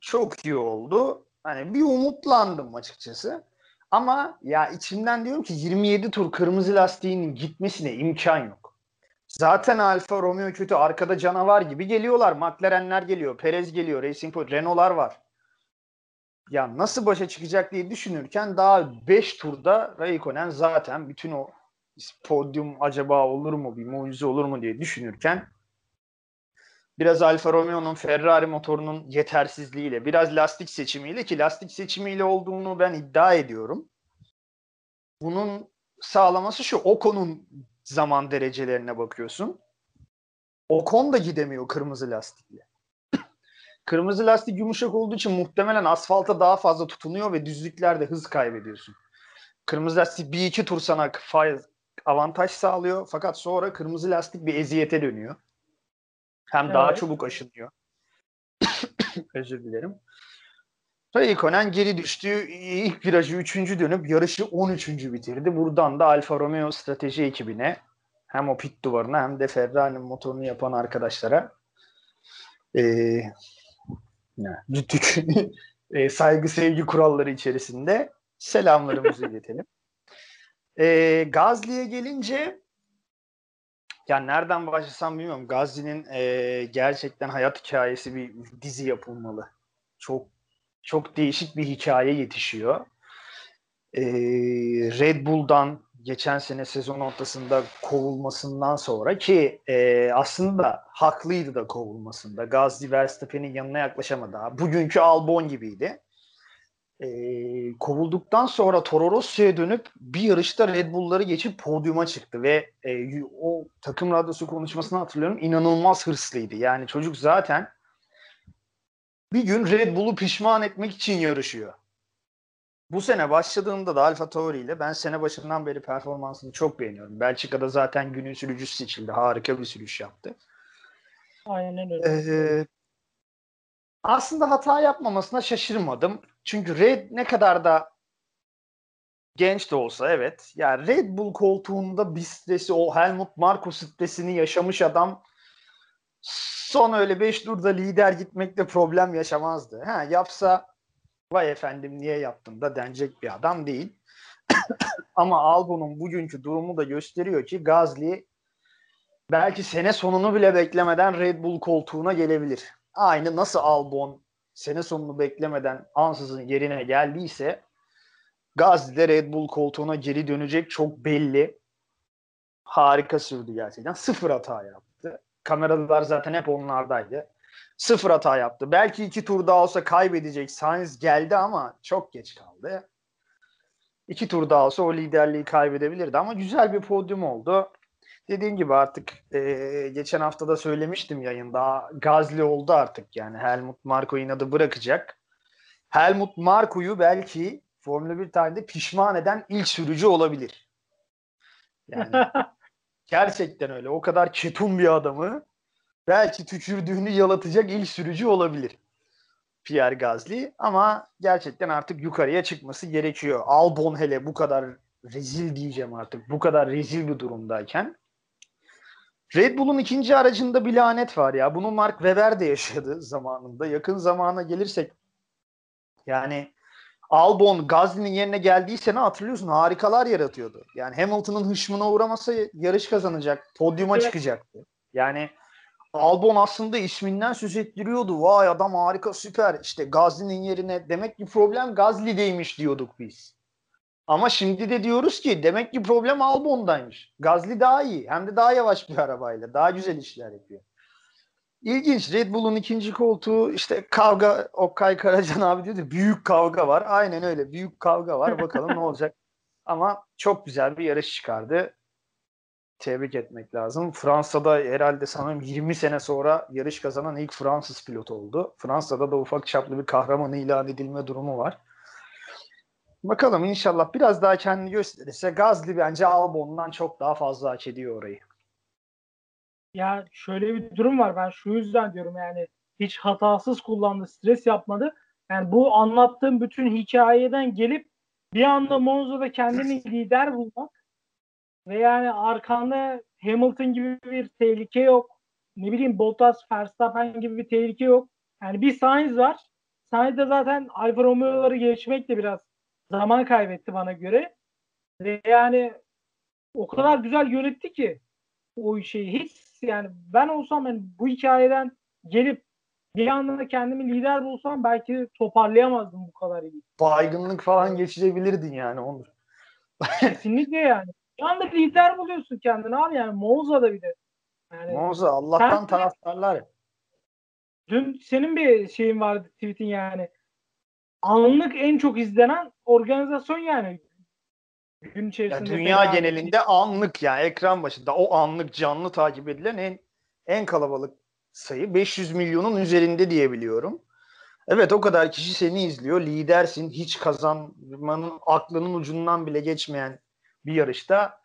Çok iyi oldu. Hani bir umutlandım açıkçası. Ama ya içimden diyorum ki 27 tur kırmızı lastiğin gitmesine imkan yok. Zaten Alfa Romeo kötü. Arkada canavar gibi geliyorlar. McLaren'ler geliyor. Perez geliyor. Racing Point. Renault'lar var. Ya nasıl başa çıkacak diye düşünürken daha 5 turda Raikkonen zaten bütün o podyum acaba olur mu bir mucize olur mu diye düşünürken biraz Alfa Romeo'nun Ferrari motorunun yetersizliğiyle, biraz lastik seçimiyle ki lastik seçimiyle olduğunu ben iddia ediyorum. Bunun sağlaması şu Ocon'un zaman derecelerine bakıyorsun. Ocon da gidemiyor kırmızı lastikle. [CLEARS THROAT] kırmızı lastik yumuşak olduğu için muhtemelen asfalta daha fazla tutunuyor ve düzlüklerde hız kaybediyorsun. Kırmızı lastik bir iki tur sana avantaj sağlıyor fakat sonra kırmızı lastik bir eziyete dönüyor. Hem evet. daha çabuk aşınıyor. [COUGHS] Özür dilerim. Raikkonen geri düştü. İlk virajı 3. dönüp yarışı 13. bitirdi. Buradan da Alfa Romeo strateji ekibine hem o pit duvarına hem de Ferrari'nin motorunu yapan arkadaşlara e, rütük, [LAUGHS] e, saygı sevgi kuralları içerisinde selamlarımızı iletelim. [LAUGHS] E, Gazli'ye gelince yani nereden başlasam bilmiyorum. Gazli'nin e, gerçekten hayat hikayesi bir dizi yapılmalı. Çok çok değişik bir hikaye yetişiyor. E, Red Bull'dan geçen sene sezon ortasında kovulmasından sonra ki e, aslında haklıydı da kovulmasında. Gazli Verstappen'in yanına yaklaşamadı. Bugünkü Albon gibiydi. E, kovulduktan sonra Toro Rosso'ya dönüp bir yarışta Red Bull'ları geçip podyuma çıktı ve e, o takım radyosu konuşmasını hatırlıyorum inanılmaz hırslıydı. Yani çocuk zaten bir gün Red Bull'u pişman etmek için yarışıyor bu sene başladığında da Alfa Tauri ile ben sene başından beri performansını çok beğeniyorum. Belçika'da zaten günün sürücüsü seçildi. Harika bir sürüş yaptı. Aynen öyle. Ee, aslında hata yapmamasına şaşırmadım. Çünkü Red ne kadar da genç de olsa evet. Yani Red Bull koltuğunda bir stresi, o Helmut Marko stresini yaşamış adam son öyle 5 turda lider gitmekte problem yaşamazdı. Ha, yapsa vay efendim niye yaptın da denecek bir adam değil. [COUGHS] Ama Albon'un bugünkü durumu da gösteriyor ki Gazli belki sene sonunu bile beklemeden Red Bull koltuğuna gelebilir. Aynı nasıl Albon sene sonunu beklemeden ansızın yerine geldiyse Gazli de Red Bull koltuğuna geri dönecek çok belli. Harika sürdü gerçekten. Sıfır hata yaptı. Kameralar zaten hep onlardaydı. Sıfır hata yaptı. Belki iki tur daha olsa kaybedecek. Sainz geldi ama çok geç kaldı. İki tur daha olsa o liderliği kaybedebilirdi ama güzel bir podyum oldu. Dediğim gibi artık e, geçen hafta da söylemiştim yayında. Gazli oldu artık yani. Helmut Marko inadı bırakacak. Helmut Marko'yu belki Formula 1 tarihinde pişman eden ilk sürücü olabilir. Yani [LAUGHS] gerçekten öyle. O kadar ketum bir adamı belki tükürdüğünü yalatacak ilk sürücü olabilir. Pierre Gasly ama gerçekten artık yukarıya çıkması gerekiyor. Albon hele bu kadar rezil diyeceğim artık. Bu kadar rezil bir durumdayken. Red Bull'un ikinci aracında bir lanet var ya. Bunu Mark Webber de yaşadı [LAUGHS] zamanında. Yakın zamana gelirsek yani Albon Gasly'nin yerine geldiyse ne hatırlıyorsun? Harikalar yaratıyordu. Yani Hamilton'ın hışmına uğramasa yarış kazanacak. Podyuma evet. çıkacaktı. Yani Albon aslında isminden söz ettiriyordu. Vay adam harika süper. İşte Gazli'nin yerine demek ki problem Gazli'deymiş diyorduk biz. Ama şimdi de diyoruz ki demek ki problem Albon'daymış. Gazli daha iyi. Hem de daha yavaş bir arabayla. Daha güzel işler yapıyor. İlginç. Red Bull'un ikinci koltuğu işte kavga Okay Karacan [LAUGHS] abi diyordu. Büyük kavga var. Aynen öyle. Büyük kavga var. Bakalım ne [LAUGHS] olacak. Ama çok güzel bir yarış çıkardı tebrik etmek lazım. Fransa'da herhalde sanırım 20 sene sonra yarış kazanan ilk Fransız pilot oldu. Fransa'da da ufak çaplı bir kahraman ilan edilme durumu var. Bakalım inşallah biraz daha kendini gösterirse Gazli bence Albon'dan çok daha fazla hak ediyor orayı. Ya şöyle bir durum var. Ben şu yüzden diyorum yani hiç hatasız kullandı, stres yapmadı. Yani bu anlattığım bütün hikayeden gelip bir anda Monza'da kendini [LAUGHS] lider bulmak ve yani arkanda Hamilton gibi bir tehlike yok. Ne bileyim Bottas, Verstappen gibi bir tehlike yok. Yani bir Sainz var. Sainz de zaten Alfa Romeo'ları geçmekle biraz zaman kaybetti bana göre. Ve yani o kadar güzel yönetti ki o şeyi hiç yani ben olsam yani bu hikayeden gelip bir anda kendimi lider bulsam belki toparlayamazdım bu kadar iyi. Baygınlık falan geçirebilirdin yani Onur. Kesinlikle yani. Bir anda lider buluyorsun kendini abi yani Monza'da bir de. Yani, Monza Allah'tan taraftarlar. Dün senin bir şeyin vardı tweetin yani. Anlık en çok izlenen organizasyon yani. Gün içerisinde. Ya dünya genelinde anlık yani ekran başında o anlık canlı takip edilen en en kalabalık sayı 500 milyonun üzerinde diyebiliyorum. Evet o kadar kişi seni izliyor. Lidersin. Hiç kazanmanın aklının ucundan bile geçmeyen bir yarışta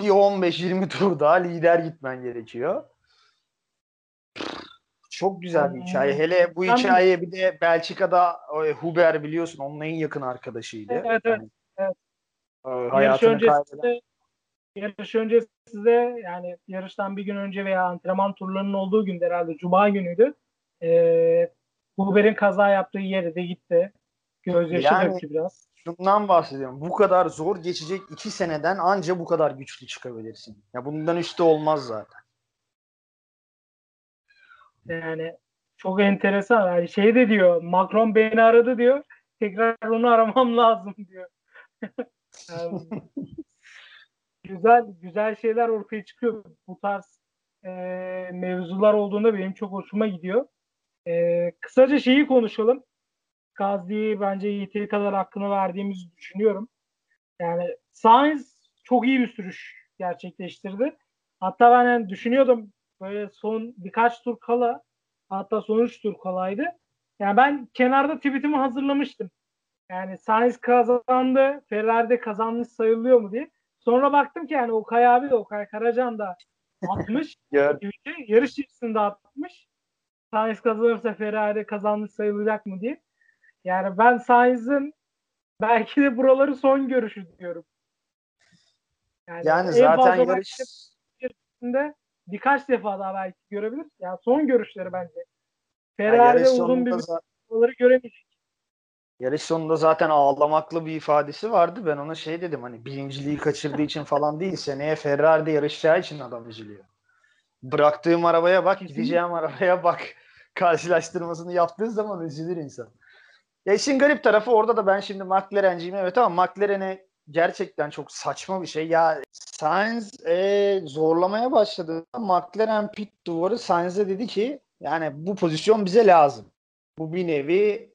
bir 15-20 tur daha lider gitmen gerekiyor. Çok güzel bir hikaye. Hele bu hikaye bir de Belçika'da e, Huber biliyorsun onun en yakın arkadaşıydı. Evet, evet. Yani, evet. E, yarış öncesinde, yarış öncesinde yani yarıştan bir gün önce veya antrenman turlarının olduğu gün herhalde Cuma günüydü. Ee, Huber'in kaza yaptığı yere de gitti. Gözyaşı yani, döktü biraz şundan bahsediyorum. Bu kadar zor geçecek iki seneden anca bu kadar güçlü çıkabilirsin. Ya bundan üstü olmaz zaten. Yani çok enteresan. Yani şey de diyor Macron beni aradı diyor. Tekrar onu aramam [LAUGHS] lazım diyor. [LAUGHS] Güzel güzel şeyler ortaya çıkıyor. Bu tarz e, mevzular olduğunda benim çok hoşuma gidiyor. E, kısaca şeyi konuşalım. Gazli'yi bence yeteri kadar hakkını verdiğimizi düşünüyorum. Yani Sainz çok iyi bir sürüş gerçekleştirdi. Hatta ben yani düşünüyordum böyle son birkaç tur kala hatta son üç tur kalaydı. Yani ben kenarda tweetimi hazırlamıştım. Yani Sainz kazandı, Ferrari'de kazanmış sayılıyor mu diye. Sonra baktım ki yani Okay abi de Okay Karacan da atmış. [LAUGHS] yarış çıksında atmış. Sainz kazanırsa Ferrari'de kazanmış sayılacak mı diye. Yani ben Sainz'ın belki de buraları son görüşü diyorum. Yani, yani zaten yarış içerisinde birkaç defa daha belki görebilir. Yani son görüşleri bence. Ferrari'de yani uzun bir buraları göremeyecek. Yarış sonunda zaten ağlamaklı bir ifadesi vardı. Ben ona şey dedim hani birinciliği kaçırdığı için falan değil. Seneye Ferrari'de yarışacağı için adam üzülüyor. Bıraktığım arabaya bak, gideceğim arabaya bak. [LAUGHS] Karşılaştırmasını yaptığı zaman üzülür insan. Ya işin garip tarafı orada da ben şimdi McLaren'ciyim evet ama McLaren'e gerçekten çok saçma bir şey. Ya Sainz e, zorlamaya başladı. McLaren pit duvarı Sainz'e dedi ki yani bu pozisyon bize lazım. Bu bir nevi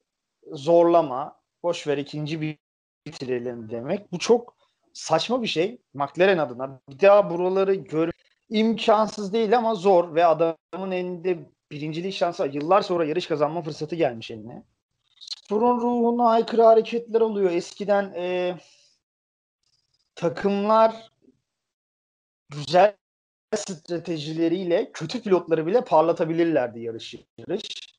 zorlama. Boş ver ikinci bir bitirelim demek. Bu çok saçma bir şey McLaren adına. Bir daha buraları gör imkansız değil ama zor ve adamın elinde birincilik şansı. Yıllar sonra yarış kazanma fırsatı gelmiş eline. Sporun ruhuna aykırı hareketler oluyor. Eskiden e, takımlar güzel stratejileriyle kötü pilotları bile parlatabilirlerdi yarış yarış.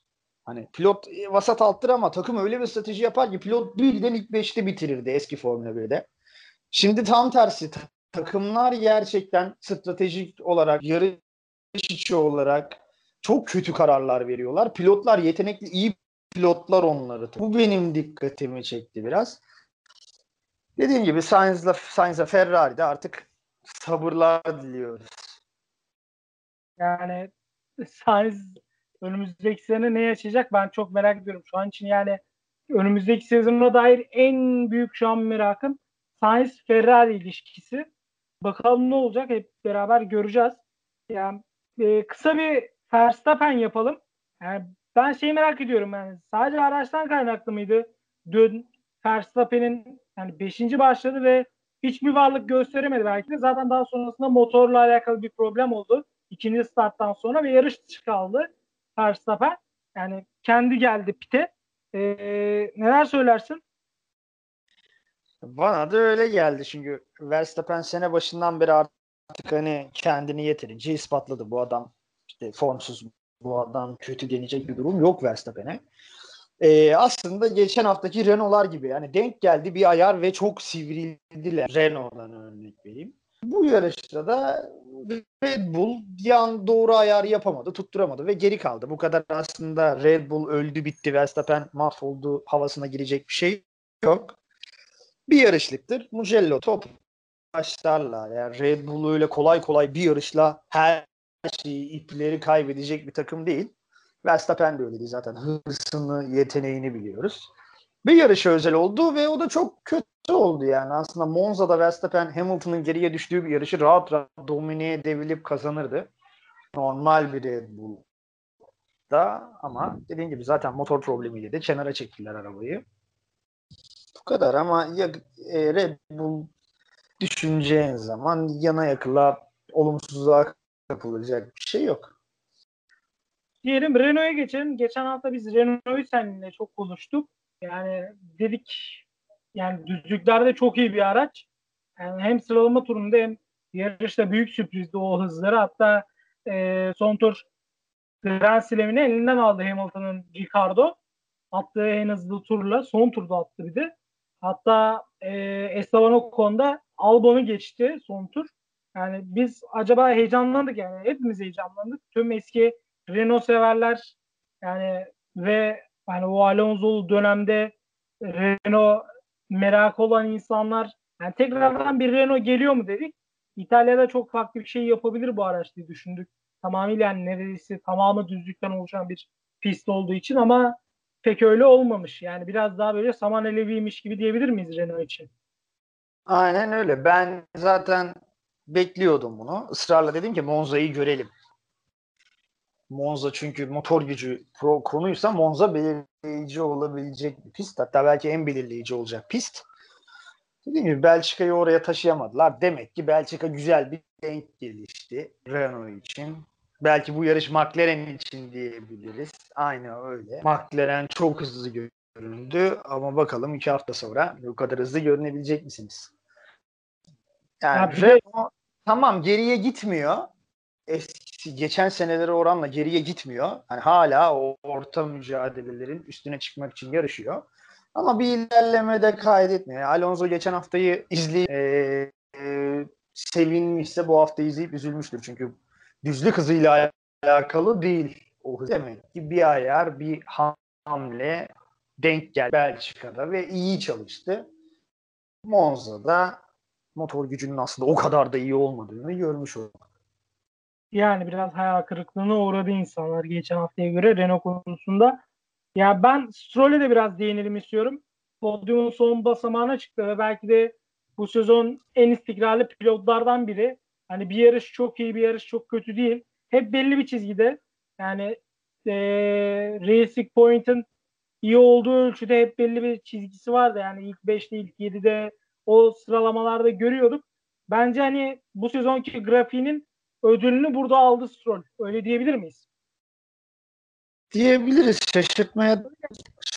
Hani pilot e, vasat alttır ama takım öyle bir strateji yapar ki pilot birden ilk beşte bitirirdi eski Formula 1'de. Şimdi tam tersi takımlar gerçekten stratejik olarak yarış içi olarak çok kötü kararlar veriyorlar. Pilotlar yetenekli iyi pilotlar onları. Bu benim dikkatimi çekti biraz. Dediğim gibi Sainz'la Sainz'a Ferrari'de artık sabırlar diliyoruz. Yani Sainz önümüzdeki sene ne yaşayacak ben çok merak ediyorum. Şu an için yani önümüzdeki sezona dair en büyük şu an merakım Sainz Ferrari ilişkisi. Bakalım ne olacak hep beraber göreceğiz. Yani e, kısa bir Verstappen yapalım. Yani ben şeyi merak ediyorum yani sadece araçtan kaynaklı mıydı? Dün Verstappen'in yani 5. başladı ve hiçbir varlık gösteremedi belki de. Zaten daha sonrasında motorla alakalı bir problem oldu. İkinci starttan sonra ve yarış dışı kaldı Verstappen. Yani kendi geldi pite. Ee, neler söylersin? Bana da öyle geldi çünkü Verstappen sene başından beri artık hani kendini yeterince ispatladı. Bu adam işte formsuz bu adam kötü denecek bir durum yok Verstappen'e. Ee, aslında geçen haftaki Renault'lar gibi yani denk geldi bir ayar ve çok sivrildiler. Renault'dan örnek vereyim. Bu yarışta da Red Bull bir an doğru ayar yapamadı, tutturamadı ve geri kaldı. Bu kadar aslında Red Bull öldü bitti, Verstappen mahvoldu havasına girecek bir şey yok. Bir yarışlıktır. Mugello top başlarla yani Red Bull öyle kolay kolay bir yarışla her şeyi ipleri kaybedecek bir takım değil. Verstappen de öyleydi zaten. Hırsını, yeteneğini biliyoruz. Bir yarışa özel oldu ve o da çok kötü oldu yani. Aslında Monza'da Verstappen Hamilton'ın geriye düştüğü bir yarışı rahat rahat domine edebilip kazanırdı. Normal bir Red Bull'da ama dediğim gibi zaten motor problemiyle de kenara çektiler arabayı. Bu kadar ama ya, e, Red Bull düşüneceğin zaman yana yakıla olumsuzluğa kapılacak bir şey yok. Diyelim Renault'a geçelim. Geçen hafta biz Renault'u seninle çok konuştuk. Yani dedik yani düzlüklerde çok iyi bir araç. Yani hem sıralama turunda hem yarışta büyük sürprizdi o hızları. Hatta e, son tur Grand Slam'ini elinden aldı Hamilton'ın Ricardo. Attığı en hızlı turla son turda attı bir de. Hatta e, Esteban Ocon'da Albon'u geçti son tur. Yani biz acaba heyecanlandık yani hepimiz heyecanlandık. Tüm eski Renault severler yani ve hani o Alonso'lu dönemde Renault merak olan insanlar yani tekrardan bir Renault geliyor mu dedik. İtalya'da çok farklı bir şey yapabilir bu araç diye düşündük. Tamamıyla yani neredeyse tamamı düzlükten oluşan bir pist olduğu için ama pek öyle olmamış. Yani biraz daha böyle saman eleviymiş gibi diyebilir miyiz Renault için? Aynen öyle. Ben zaten bekliyordum bunu. Israrla dedim ki Monza'yı görelim. Monza çünkü motor gücü pro konuysa Monza belirleyici olabilecek bir pist. Hatta belki en belirleyici olacak pist. Dediğim gibi Belçika'yı oraya taşıyamadılar. Demek ki Belçika güzel bir denk gelişti Renault için. Belki bu yarış McLaren için diyebiliriz. Aynı öyle. McLaren çok hızlı göründü ama bakalım iki hafta sonra bu kadar hızlı görünebilecek misiniz? Yani Ya Renault tamam geriye gitmiyor. Eski, geçen senelere oranla geriye gitmiyor. Hani hala o orta mücadelelerin üstüne çıkmak için yarışıyor. Ama bir ilerleme de kaydetmiyor. Alonso geçen haftayı izleyip e, e, sevinmişse bu hafta izleyip üzülmüştür. Çünkü düzlük hızıyla alakalı değil o hız. Demek ki bir ayar, bir hamle denk geldi Belçika'da ve iyi çalıştı. Monza'da motor gücünün aslında o kadar da iyi olmadığını görmüş olduk. Yani biraz hayal kırıklığına uğradı insanlar geçen haftaya göre Renault konusunda. Ya ben Stroll'e de biraz değinelim istiyorum. Podyumun son basamağına çıktı ve belki de bu sezon en istikrarlı pilotlardan biri. Hani bir yarış çok iyi, bir yarış çok kötü değil. Hep belli bir çizgide. Yani e, Racing Point'in iyi olduğu ölçüde hep belli bir çizgisi vardı. Yani ilk 5'te, ilk 7'de o sıralamalarda görüyorduk. Bence hani bu sezonki grafiğinin ödülünü burada aldı Stroll. Öyle diyebilir miyiz? Diyebiliriz. Şaşırtmaya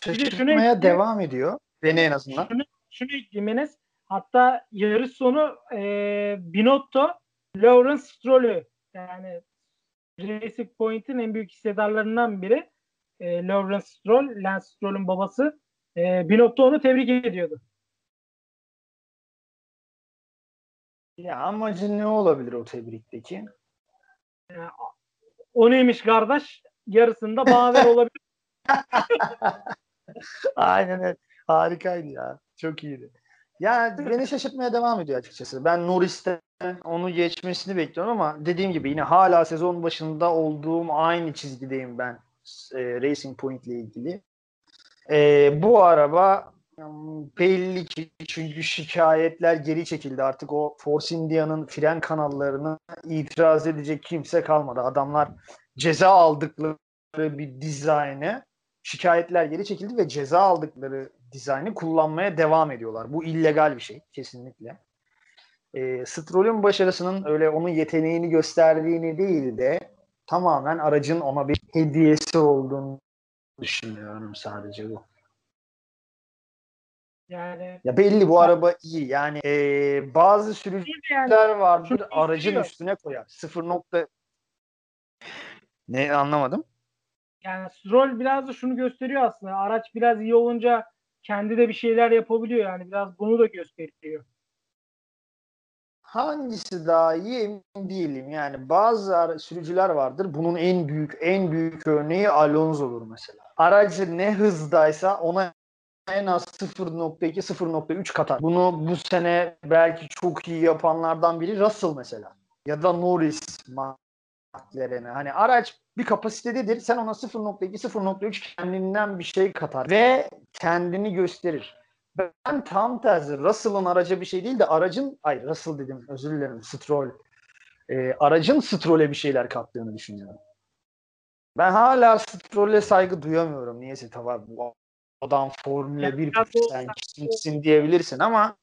şaşırtmaya şunu, devam ediyor. Beni en azından. Şunu, şunu ekleyeyim Hatta yarış sonu e, Binotto Lawrence Stroll'ü yani Racing Point'in en büyük hissedarlarından biri e, Lawrence Stroll, Lance Stroll'ün babası. E, Binotto onu tebrik ediyordu. Ya amacı ne olabilir o tebrikteki? Ya, o neymiş kardeş? Yarısında bana ver olabilir. [LAUGHS] [LAUGHS] Aynen öyle. Harikaydı ya. Çok iyiydi. Yani beni şaşırtmaya devam ediyor açıkçası. Ben Norris'ten onu geçmesini bekliyorum ama dediğim gibi yine hala sezon başında olduğum aynı çizgideyim ben e, Racing Point ile ilgili. E, bu araba belli ki çünkü şikayetler geri çekildi. Artık o Force India'nın fren kanallarını itiraz edecek kimse kalmadı. Adamlar ceza aldıkları bir dizaynı şikayetler geri çekildi ve ceza aldıkları dizaynı kullanmaya devam ediyorlar. Bu illegal bir şey kesinlikle. E, Stroll'ün başarısının öyle onun yeteneğini gösterdiğini değil de tamamen aracın ona bir hediyesi olduğunu düşünüyorum sadece bu. Yani ya belli bu araba iyi. Yani e, bazı sürücüler vardır aracın üstüne koyar. Sıfır nokta ne anlamadım. Yani Stroll biraz da şunu gösteriyor aslında. Araç biraz iyi olunca kendi de bir şeyler yapabiliyor yani biraz bunu da gösteriyor. Hangisi daha iyi emin değilim. Yani bazı sürücüler vardır. Bunun en büyük en büyük örneği Alonso'dur mesela. Aracı ne hızdaysa ona en az 0.2 0.3 katar. Bunu bu sene belki çok iyi yapanlardan biri Russell mesela. Ya da Norris McLaren'e. Hani araç bir kapasitededir. Sen ona 0.2 0.3 kendinden bir şey katar ve kendini gösterir. Ben tam tersi Russell'ın araca bir şey değil de aracın ay Russell dedim özür dilerim Stroll. E, aracın Stroll'e bir şeyler kattığını düşünüyorum. Ben hala Stroll'e saygı duyamıyorum. Niyeyse tamam bu adam Formula 1 sen kimsin diyebilirsin ama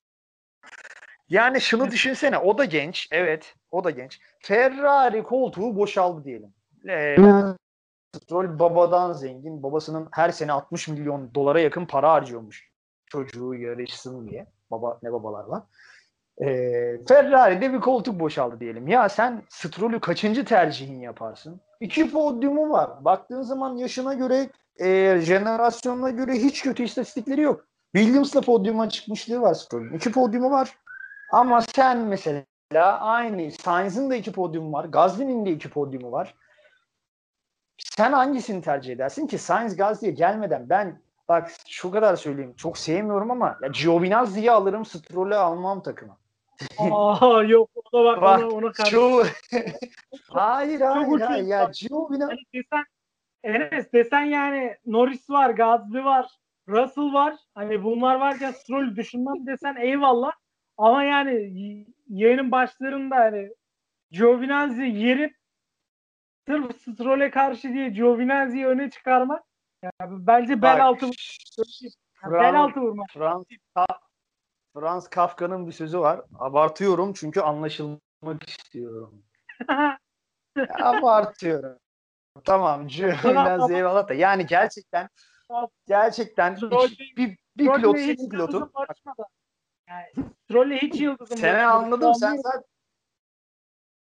yani şunu düşünsene o da genç evet o da genç. Ferrari koltuğu boşaldı diyelim. Ee, Stroll babadan zengin. Babasının her sene 60 milyon dolara yakın para harcıyormuş çocuğu yarışsın diye. Baba ne babalar var. E, Ferrari'de bir koltuk boşaldı diyelim. Ya sen Stroll'ü kaçıncı tercihin yaparsın? İki podyumu var. Baktığın zaman yaşına göre, e, jenerasyonuna göre hiç kötü istatistikleri yok. Williams'la podyuma çıkmışlığı var Stroll'ün. İki podyumu var. Ama sen mesela aynı Sainz'ın da iki podyumu var. Gasly'nin de iki podyumu var. Sen hangisini tercih edersin ki Sainz Gasly'ye gelmeden ben bak şu kadar söyleyeyim. Çok sevmiyorum ama ya Giovinazzi'yi alırım Stroll'ü almam takıma. Aa yok ona bak, bak ona, ona [LAUGHS] çok... hayır hayır, hayır ya Giovinazzi hani desen, Enes desen yani Norris var, Gasly var, Russell var. Hani bunlar varken Stroll düşünmem desen eyvallah. Ama yani yayının başlarında hani Giovinazzi yerip sırf Stroll'e karşı diye Giovinazzi'yi öne çıkarmak yani bence bel Bak, altı yani bel altı vurmak. Frans, Frans Kafka'nın bir sözü var. Abartıyorum çünkü anlaşılmak istiyorum. [LAUGHS] Abartıyorum. Tamam. Biraz eyvallah da. Yani gerçekten gerçekten iki- bir, bir pilot hiç senin pilotun. Yani hiç yıldızım Seni anladım. Sen zaten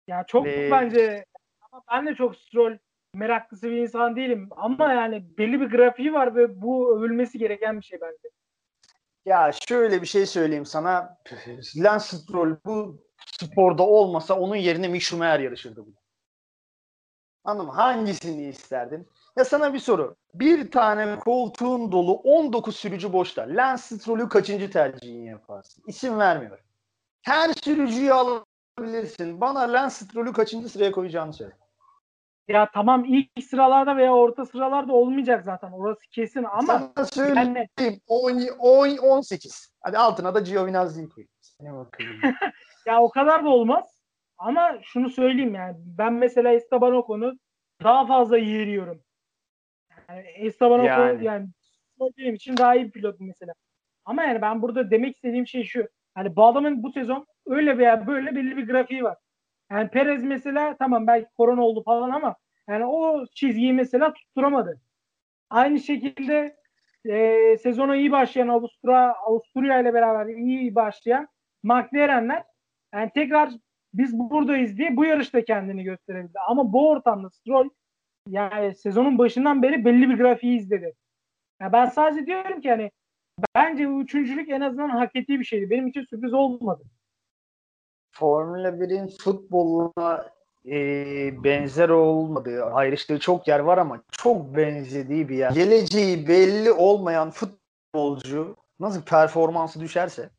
Ya çok Ee, bence ama ben de çok Stroll meraklısı bir insan değilim. Ama yani belli bir grafiği var ve bu övülmesi gereken bir şey bence. Ya şöyle bir şey söyleyeyim sana. Lance Stroll bu sporda olmasa onun yerine Mick Schumacher yarışırdı bu. Anladın mı? Hangisini isterdin? Ya sana bir soru. Bir tane koltuğun dolu 19 sürücü boşta. Lance Stroll'ü kaçıncı tercihini yaparsın? İsim vermiyor. Her sürücüyü alabilirsin. Bana Lance Stroll'ü kaçıncı sıraya koyacağını söyle. Ya tamam ilk sıralarda veya orta sıralarda olmayacak zaten. Orası kesin ama Sana söyleyeyim. yani 10, 10, 18. Hadi altına da Giovinazzi'yi koy. [LAUGHS] Ya o kadar da olmaz. Ama şunu söyleyeyim yani ben mesela Esteban Ocon'u daha fazla yeğliyorum. Yani Esteban Ocon Yani. yani, benim için daha iyi bir pilot mesela. Ama yani ben burada demek istediğim şey şu. Hani bu adamın bu sezon öyle veya böyle belli bir grafiği var. Yani Perez mesela tamam belki korona oldu falan ama yani o çizgiyi mesela tutturamadı. Aynı şekilde e, sezona iyi başlayan Avusturya, Avusturya ile beraber iyi başlayan McLaren'ler yani tekrar biz buradayız diye bu yarışta kendini gösterebildi. Ama bu ortamda Stroll yani sezonun başından beri belli bir grafiği izledi. Ya ben sadece diyorum ki hani bence bu üçüncülük en azından hak ettiği bir şeydi. Benim için sürpriz olmadı. Formula 1'in futbolla e, benzer olmadığı, ayrıştığı çok yer var ama çok benzediği bir yer. Geleceği belli olmayan futbolcu nasıl performansı düşerse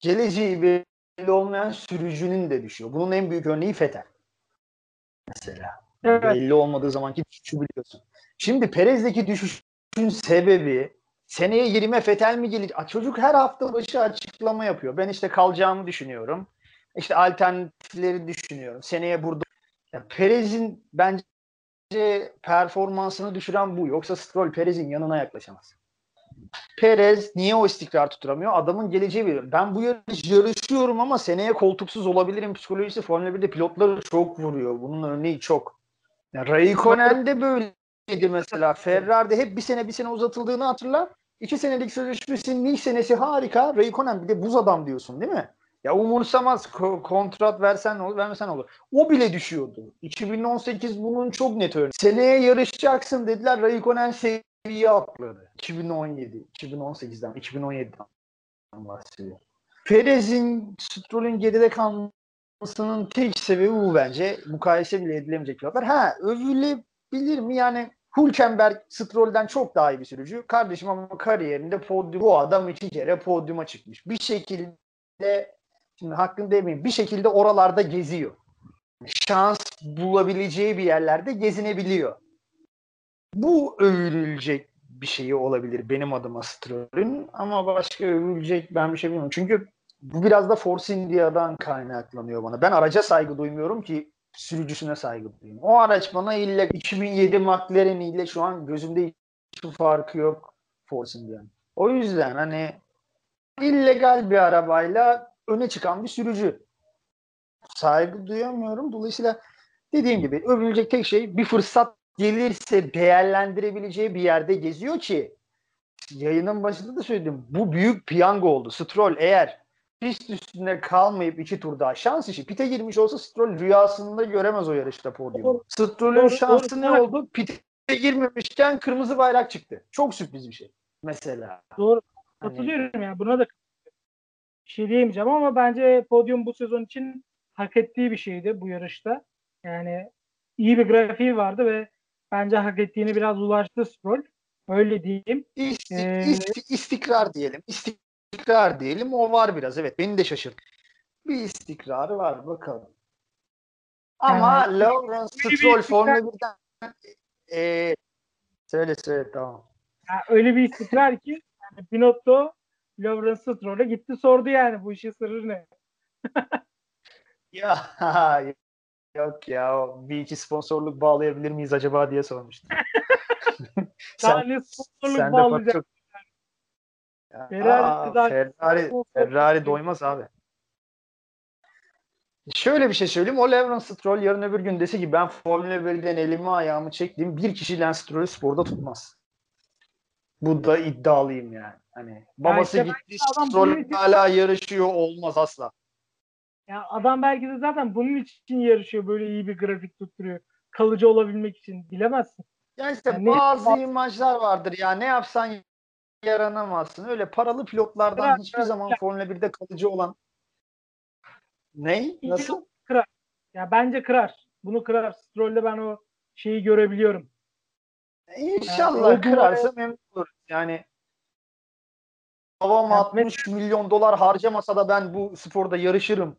geleceği belli olmayan sürücünün de düşüyor. Bunun en büyük örneği Fetel. Mesela. Evet. Belli olmadığı zamanki düşüşü biliyorsun. Şimdi Perez'deki düşüşün sebebi seneye 20 Fetel mi? Aa, Çocuk her hafta başı açıklama yapıyor. Ben işte kalacağımı düşünüyorum. İşte alternatifleri düşünüyorum. Seneye burada ya Perez'in bence performansını düşüren bu. Yoksa Stroll Perez'in yanına yaklaşamaz. Perez niye o istikrar tutturamıyor? Adamın geleceği biliyor. Ben bu yarış yarışıyorum ama seneye koltuksuz olabilirim psikolojisi Formula 1'de pilotları çok vuruyor. Bunun örneği çok. Ya Raikkonen de böyleydi mesela. Ferrari'de hep bir sene bir sene uzatıldığını hatırla. İki senelik sözleşmesinin ilk senesi harika. Raikkonen bir de buz adam diyorsun değil mi? Ya umursamaz ko- kontrat versen olur vermesen olur. O bile düşüyordu. 2018 bunun çok net örneği. Seneye yarışacaksın dediler. Raikkonen seviye atladı. 2017, 2018'den, 2017'den bahsediyor. Perez'in, Stroll'ün geride kalmasının tek sebebi bu bence. Mukayese bile edilemeyecek pilotlar. Ha övülebilir mi? Yani Hülkenberg Stroll'den çok daha iyi bir sürücü. Kardeşim ama kariyerinde podyum, bu adam iki kere podyuma çıkmış. Bir şekilde şimdi hakkını demeyeyim bir şekilde oralarda geziyor. Şans bulabileceği bir yerlerde gezinebiliyor. Bu övülecek bir şeyi olabilir benim adıma Stroll'ün ama başka övülecek ben bir şey bilmiyorum. Çünkü bu biraz da Force India'dan kaynaklanıyor bana. Ben araca saygı duymuyorum ki sürücüsüne saygı duyayım. O araç bana illa 2007 McLaren ile şu an gözümde hiçbir farkı yok Force India'nın. O yüzden hani illegal bir arabayla öne çıkan bir sürücü. Saygı duyamıyorum. Dolayısıyla dediğim gibi övülecek tek şey bir fırsat gelirse değerlendirebileceği bir yerde geziyor ki yayının başında da söyledim. Bu büyük piyango oldu. Stroll eğer pist üstünde kalmayıp iki tur daha şans işi. Pite girmiş olsa Stroll rüyasında göremez o yarışta podyumu. Stroll'ün şansı ne oldu? Pite girmemişken kırmızı bayrak çıktı. Çok sürpriz bir şey. Mesela. Doğru. Hani- Katılıyorum ya. Buna da bir şey diyemeyeceğim ama bence podyum bu sezon için hak ettiği bir şeydi bu yarışta. Yani iyi bir grafiği vardı ve bence hak ettiğini biraz ulaştı Stroll. Öyle diyeyim. İsti- Ee, isti- istikrar diyelim. İstikrar diyelim. O var biraz. Evet. Beni de şaşırttı. Bir istikrarı var. Bakalım. Ama Yani- Lawrence Stroll Formula 1'den e, söyle söyle tamam. Yani öyle bir istikrar ki yani Binotto Lawrence Stroll'e gitti sordu yani bu işin sırrı ne? ya [LAUGHS] yok ya bir iki sponsorluk bağlayabilir miyiz acaba diye sormuştum. [LAUGHS] [LAUGHS] sen, sponsorluk sen bağlayacak? Çok... Ferrari, Aa, Ferrari, Ferrari doymaz abi. Şöyle bir şey söyleyeyim. O Lawrence Stroll yarın öbür gün dese ki ben Formula 1'den elimi ayağımı çektiğim bir kişi Lance Stroll'ü sporda tutmaz. Bu da iddialıyım yani. Hani babası yani işte gitti Stroll hala yarışıyor olmaz asla. Ya adam belki de zaten bunun için yarışıyor. Böyle iyi bir grafik tutturuyor. Kalıcı olabilmek için. Bilemezsin. Yani işte yani bazı ne... imajlar vardır ya. Ne yapsan yaranamazsın. Öyle paralı pilotlardan kırar, hiçbir zaman kırar. Formula 1'de kalıcı olan ne? Nasıl? Kırar. Ya bence kırar. Bunu kırar. Stroll'de ben o şeyi görebiliyorum. İnşallah yani, kırarsa memnun oluruz. Yani babam yani 60 milyon dolar harcamasa da ben bu sporda yarışırım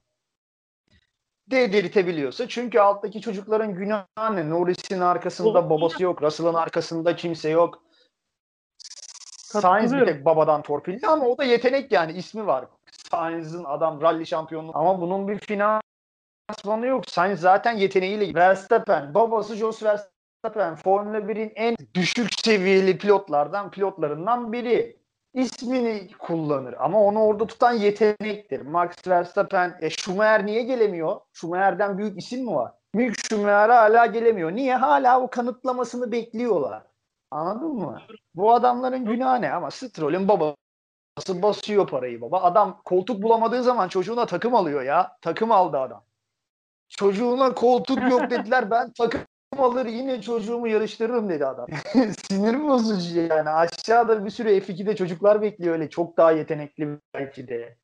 dedirtebiliyorsa. Çünkü alttaki çocukların günahı ne? Norris'in arkasında babası yok. Russell'ın arkasında kimse yok. Sainz bir tek babadan torpilli ama o da yetenek yani ismi var. Sainz'ın adam rally şampiyonu ama bunun bir finansmanı yok. Sainz zaten yeteneğiyle Verstappen, babası Jos Verstappen Formula 1'in en düşük seviyeli pilotlardan pilotlarından biri. İsmini kullanır ama onu orada tutan yetenektir. Max Verstappen, e, Schumacher niye gelemiyor? Schumacher'den büyük isim mi var? Büyük Schumacher hala gelemiyor. Niye? Hala o kanıtlamasını bekliyorlar. Anladın mı? Bu adamların günahı ne? Ama Stroll'ün babası basıyor parayı baba. Adam koltuk bulamadığı zaman çocuğuna takım alıyor ya. Takım aldı adam. Çocuğuna koltuk yok dediler. Ben takım alır yine çocuğumu yarıştırırım dedi adam. [LAUGHS] Sinir bozucu yani. Aşağıda bir sürü F2'de çocuklar bekliyor öyle. Çok daha yetenekli belki de.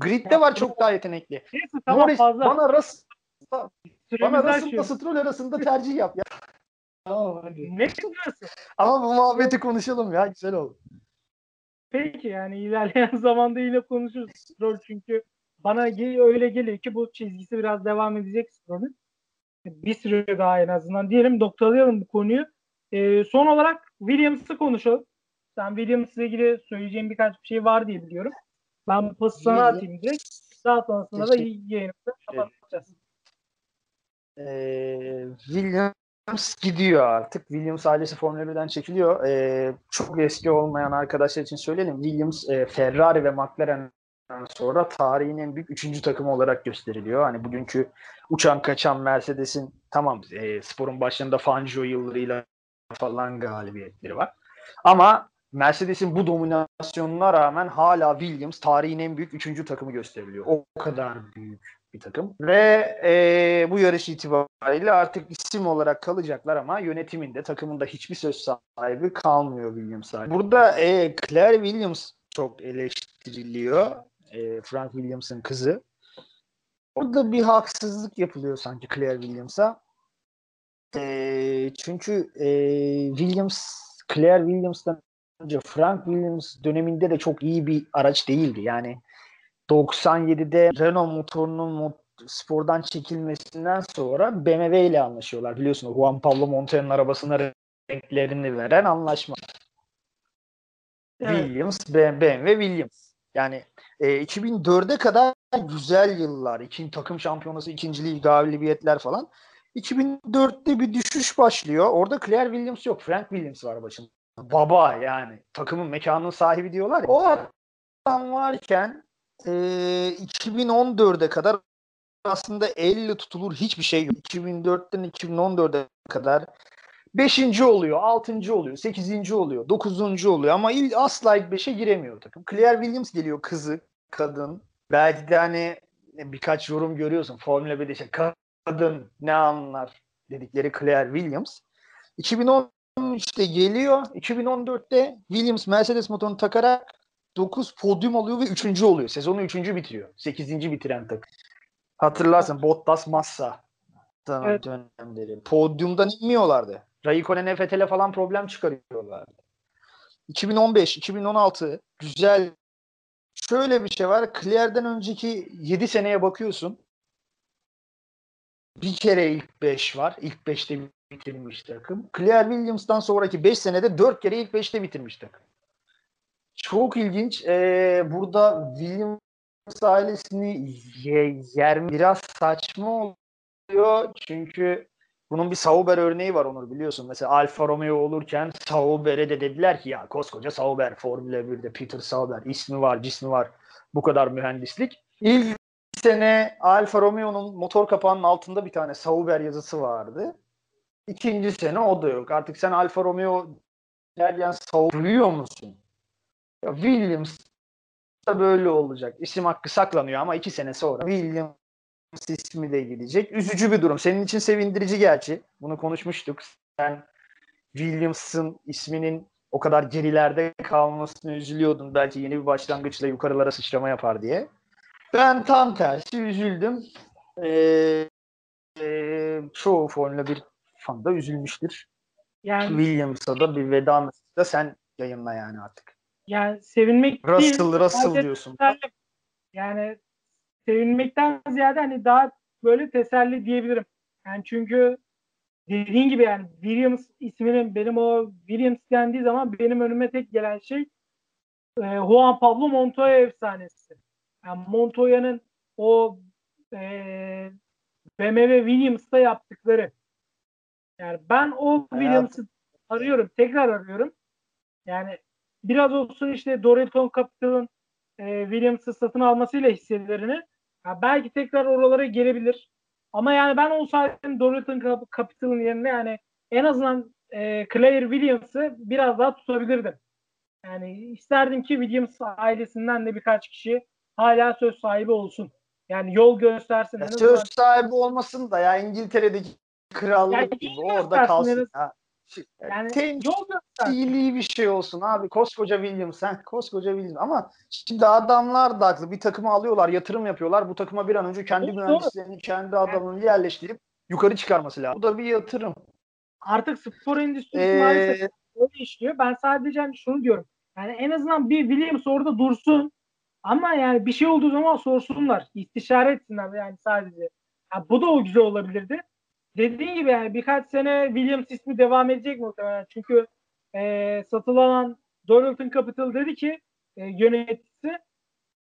Grid'de var çok daha yetenekli. Neyse, tamam, Norris, fazla. bana Russell, bana Russell'la Stroll arasında tercih yap ya. Tamam hadi. Ne diyorsun? Ama bu muhabbeti konuşalım ya. Güzel oldu. Peki yani ilerleyen [LAUGHS] zamanda yine konuşuruz. Stroll çünkü bana öyle geliyor ki bu çizgisi biraz devam edecek Stroll'ün. Bir süre daha en azından diyelim noktalayalım bu konuyu. Ee, son olarak Williams'ı konuşalım. Sen Williams'la ilgili söyleyeceğim birkaç bir şey var diye biliyorum. Ben pası sana atayım direkt. Daha sonrasında da yayınımızı kapatacağız. Ee, Williams gidiyor artık. Williams ailesi Formula 1'den çekiliyor. Ee, çok eski olmayan arkadaşlar için söyleyelim. Williams e, Ferrari ve McLaren'den sonra tarihin en büyük üçüncü takımı olarak gösteriliyor. Hani bugünkü uçan kaçan Mercedes'in tamam e, sporun başlarında Fangio yıllarıyla falan galibiyetleri var. Ama Mercedes'in bu dominasyonuna rağmen hala Williams tarihin en büyük üçüncü takımı gösteriliyor. O kadar büyük bir takım. Ve e, bu yarış itibariyle artık isim olarak kalacaklar ama yönetiminde, takımında hiçbir söz sahibi kalmıyor Williams. Burada e, Claire Williams çok eleştiriliyor. E, Frank Williams'ın kızı. Orada bir haksızlık yapılıyor sanki Claire Williams'a. E, çünkü e, Williams, Claire Williams'tan önce Frank Williams döneminde de çok iyi bir araç değildi. Yani 97'de Renault motorunun spordan çekilmesinden sonra BMW ile anlaşıyorlar. Biliyorsun Juan Pablo Montoya'nın arabasına renklerini veren anlaşma. Evet. Williams, BMW, Williams. Yani e, 2004'e kadar güzel yıllar. İkinci takım şampiyonası, ikinciliği, galibiyetler falan. 2004'te bir düşüş başlıyor. Orada Claire Williams yok. Frank Williams var başında. Baba yani. Takımın mekanının sahibi diyorlar ya. O adam varken e, 2014'e kadar aslında elle tutulur hiçbir şey yok. 2004'ten 2014'e kadar 5. oluyor, 6. oluyor, 8. oluyor, 9. oluyor ama asla ilk 5'e giremiyor takım. Claire Williams geliyor kızı, kadın. Belki de hani birkaç yorum görüyorsun. Formula 1'de işte kadın ne anlar dedikleri Claire Williams. 2013'te geliyor. 2014'te Williams Mercedes motorunu takarak 9 podyum alıyor ve 3. oluyor. Sezonu 3. bitiriyor. 8. bitiren takım. Hatırlarsın Bottas Massa evet. dönemleri. Podyumdan inmiyorlardı. Raikkonen Vettel'e falan problem çıkarıyorlardı. 2015, 2016 güzel. Şöyle bir şey var. Claire'den önceki 7 seneye bakıyorsun. Bir kere ilk 5 var. İlk 5'te bitirmiş takım. Claire Williams'tan sonraki 5 senede 4 kere ilk 5'te bitirmiş takım. çok ilginç. Ee, burada Williams ailesini yer biraz saçma oluyor. Çünkü bunun bir Sauber örneği var Onur biliyorsun. Mesela Alfa Romeo olurken Sauber'e de dediler ki ya koskoca Sauber Formula 1'de Peter Sauber ismi var cismi var bu kadar mühendislik. İlk sene Alfa Romeo'nun motor kapağının altında bir tane Sauber yazısı vardı. İkinci sene o da yok. Artık sen Alfa Romeo derken Sauber musun? Ya Williams da böyle olacak. İsim hakkı saklanıyor ama iki sene sonra Williams ismi de gidecek. Üzücü bir durum. Senin için sevindirici gerçi. Bunu konuşmuştuk. Sen Williams'ın isminin o kadar gerilerde kalmasını üzülüyordun. Belki yeni bir başlangıçla yukarılara sıçrama yapar diye. Ben tam tersi üzüldüm. Ee, e, çoğu Formula 1 fan da üzülmüştür. Yani, Williams'a da bir veda mesajı da sen yayınla yani artık. Yani sevinmek Russell, değil. Russell diyorsun. Yani sevinmekten ziyade hani daha böyle teselli diyebilirim. Yani çünkü dediğin gibi yani Williams isminin benim o Williams dendiği zaman benim önüme tek gelen şey e, Juan Pablo Montoya efsanesi. Yani Montoya'nın o e, BMW Williams'ta yaptıkları. Yani ben o Williams'ı arıyorum. Tekrar arıyorum. Yani biraz olsun işte Dorilton Capital'ın e, Williams'ı satın almasıyla hisselerini ya belki tekrar oralara gelebilir. Ama yani ben olsaydım Dorilton Capital'ın yerine yani en azından e, Claire Williams'ı biraz daha tutabilirdim. Yani isterdim ki Williams ailesinden de birkaç kişi hala söz sahibi olsun. Yani yol göstersin. Ya söz sahibi olmasın da ya İngiltere'deki krallık yani gibi orada kalsın. Ya. Yani Tem- yol iyiliği bir şey olsun abi. Koskoca Williams sen koskoca Williams ama şimdi adamlar da haklı. Bir takımı alıyorlar, yatırım yapıyorlar. Bu takıma bir an önce kendi doğru, mühendislerini, kendi adamını yerleştirip yukarı çıkarması lazım. Bu da bir yatırım. Artık spor endüstrisi ee, maalesef öyle işliyor. Ben sadece hani şunu diyorum. Yani en azından bir Williams orada dursun. Ama yani bir şey olduğu zaman sorsunlar. istişare etsinler yani sadece. Yani bu da o güzel olabilirdi dediğin gibi yani birkaç sene Williams ismi devam edecek muhtemelen. Çünkü e, satılan Dorilton Capital dedi ki e, yöneticisi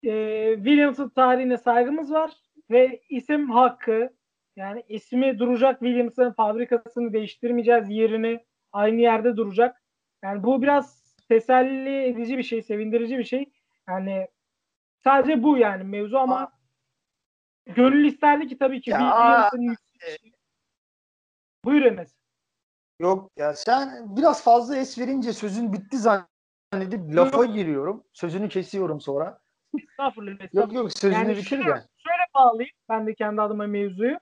e, Williams'ın tarihine saygımız var ve isim hakkı yani ismi duracak Williams'ın fabrikasını değiştirmeyeceğiz yerini aynı yerde duracak. Yani bu biraz teselli edici bir şey, sevindirici bir şey. Yani sadece bu yani mevzu ama gönül isterdi ki tabii ki Williams'ın Buyur Enes. Yok ya sen biraz fazla es verince sözün bitti zannedip lafa giriyorum. Sözünü kesiyorum sonra. Estağfurullah. Yok yok sözünü yani bitir şöyle, de. Şöyle bağlayayım ben de kendi adıma mevzuyu.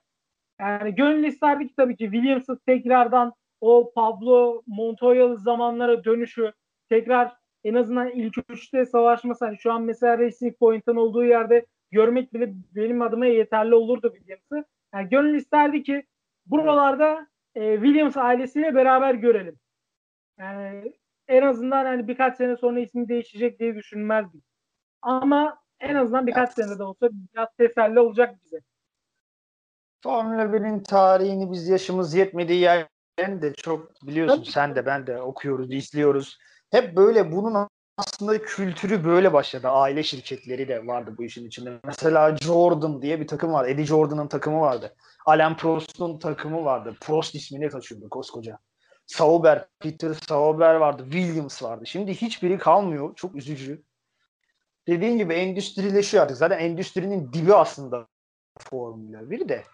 Yani gönül isterdi ki tabii ki Williams'ın tekrardan o Pablo Montoya'lı zamanlara dönüşü tekrar en azından ilk üçte savaşması hani şu an mesela Racing Point'ın olduğu yerde görmek bile benim adıma yeterli olurdu Williams'ı. Yani gönül isterdi ki buralarda e, Williams ailesiyle beraber görelim. Yani en azından hani birkaç sene sonra ismi değişecek diye düşünmezdim. Ama en azından birkaç sene de olsa biraz teselli olacak bize. Formula 1'in tarihini biz yaşımız yetmediği yerden de çok biliyorsun Tabii. sen de ben de okuyoruz, izliyoruz. Hep böyle bunun aslında kültürü böyle başladı. Aile şirketleri de vardı bu işin içinde. Mesela Jordan diye bir takım vardı. Eddie Jordan'ın takımı vardı. Alain Prost'un takımı vardı. Prost ismini taşıyordu koskoca. Sauber, Peter Sauber vardı. Williams vardı. Şimdi hiçbiri kalmıyor. Çok üzücü. Dediğim gibi endüstrileşiyor artık. Zaten endüstrinin dibi aslında Formula 1 de.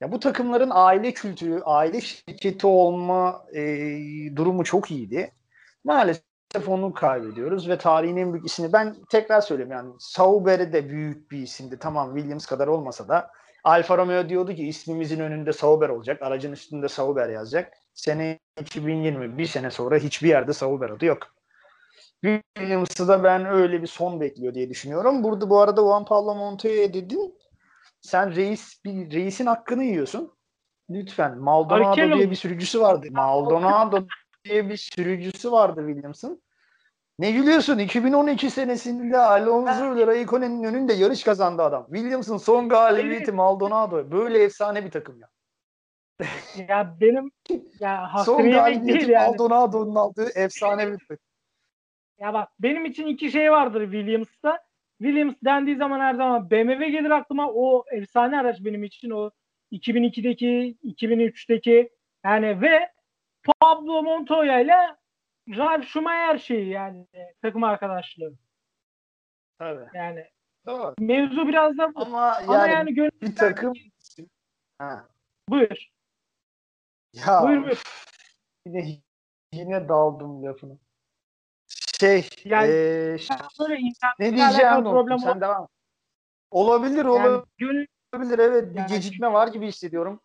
Ya bu takımların aile kültürü, aile şirketi olma e, durumu çok iyiydi. Maalesef onu kaybediyoruz ve tarihin en büyük ismini ben tekrar söyleyeyim yani Sauber de büyük bir isimdi. Tamam Williams kadar olmasa da Alfa Romeo diyordu ki ismimizin önünde Sauber olacak. Aracın üstünde Sauber yazacak. Sene 2020 bir sene sonra hiçbir yerde Sauber adı yok. Williams'ı da ben öyle bir son bekliyor diye düşünüyorum. Burada bu arada Juan Pablo Montoya dedin. Sen reis bir reisin hakkını yiyorsun. Lütfen. Maldonado diye bir sürücüsü vardı. Maldonado diye bir sürücüsü vardı Williams'ın. Ne gülüyorsun? 2012 senesinde Alonso ile Raikkonen'in önünde yarış kazandı adam. Williams'ın son galibiyeti Maldonado. Böyle efsane bir takım ya. ya benim ya son galibiyeti yani. Maldonado'nun aldığı efsane bir takım. Ya bak benim için iki şey vardır Williams'ta. Williams dendiği zaman her zaman BMW gelir aklıma. O efsane araç benim için. O 2002'deki, 2003'teki yani ve Pablo Montoya ile Ralf Schumacher şeyi yani takım arkadaşlığı. Tabii. Yani Doğru. mevzu biraz da bu. Ama Ama yani, yani gönül bir takım ha. buyur. Ya Buyur buyur. yine yine daldım lafına. Şey, Yani- eee, Böyle ne diyeceğim problem Sen devam. et. Olabilir, Yani olabilir. evet. Bir Yani- gecikme var gibi hissediyorum.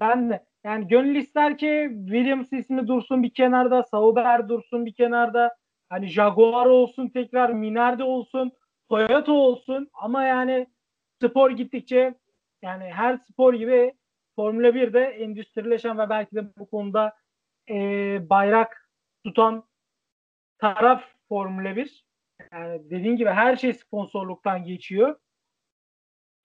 Ben de. Yani gönül ister ki Williams ismi dursun bir kenarda, Sauber dursun bir kenarda. Hani Jaguar olsun tekrar, Minardi olsun, Toyota olsun. Ama yani spor gittikçe yani her spor gibi Formula 1'de endüstrileşen ve belki de bu konuda e, bayrak tutan taraf Formula 1. Yani dediğin gibi her şey sponsorluktan geçiyor.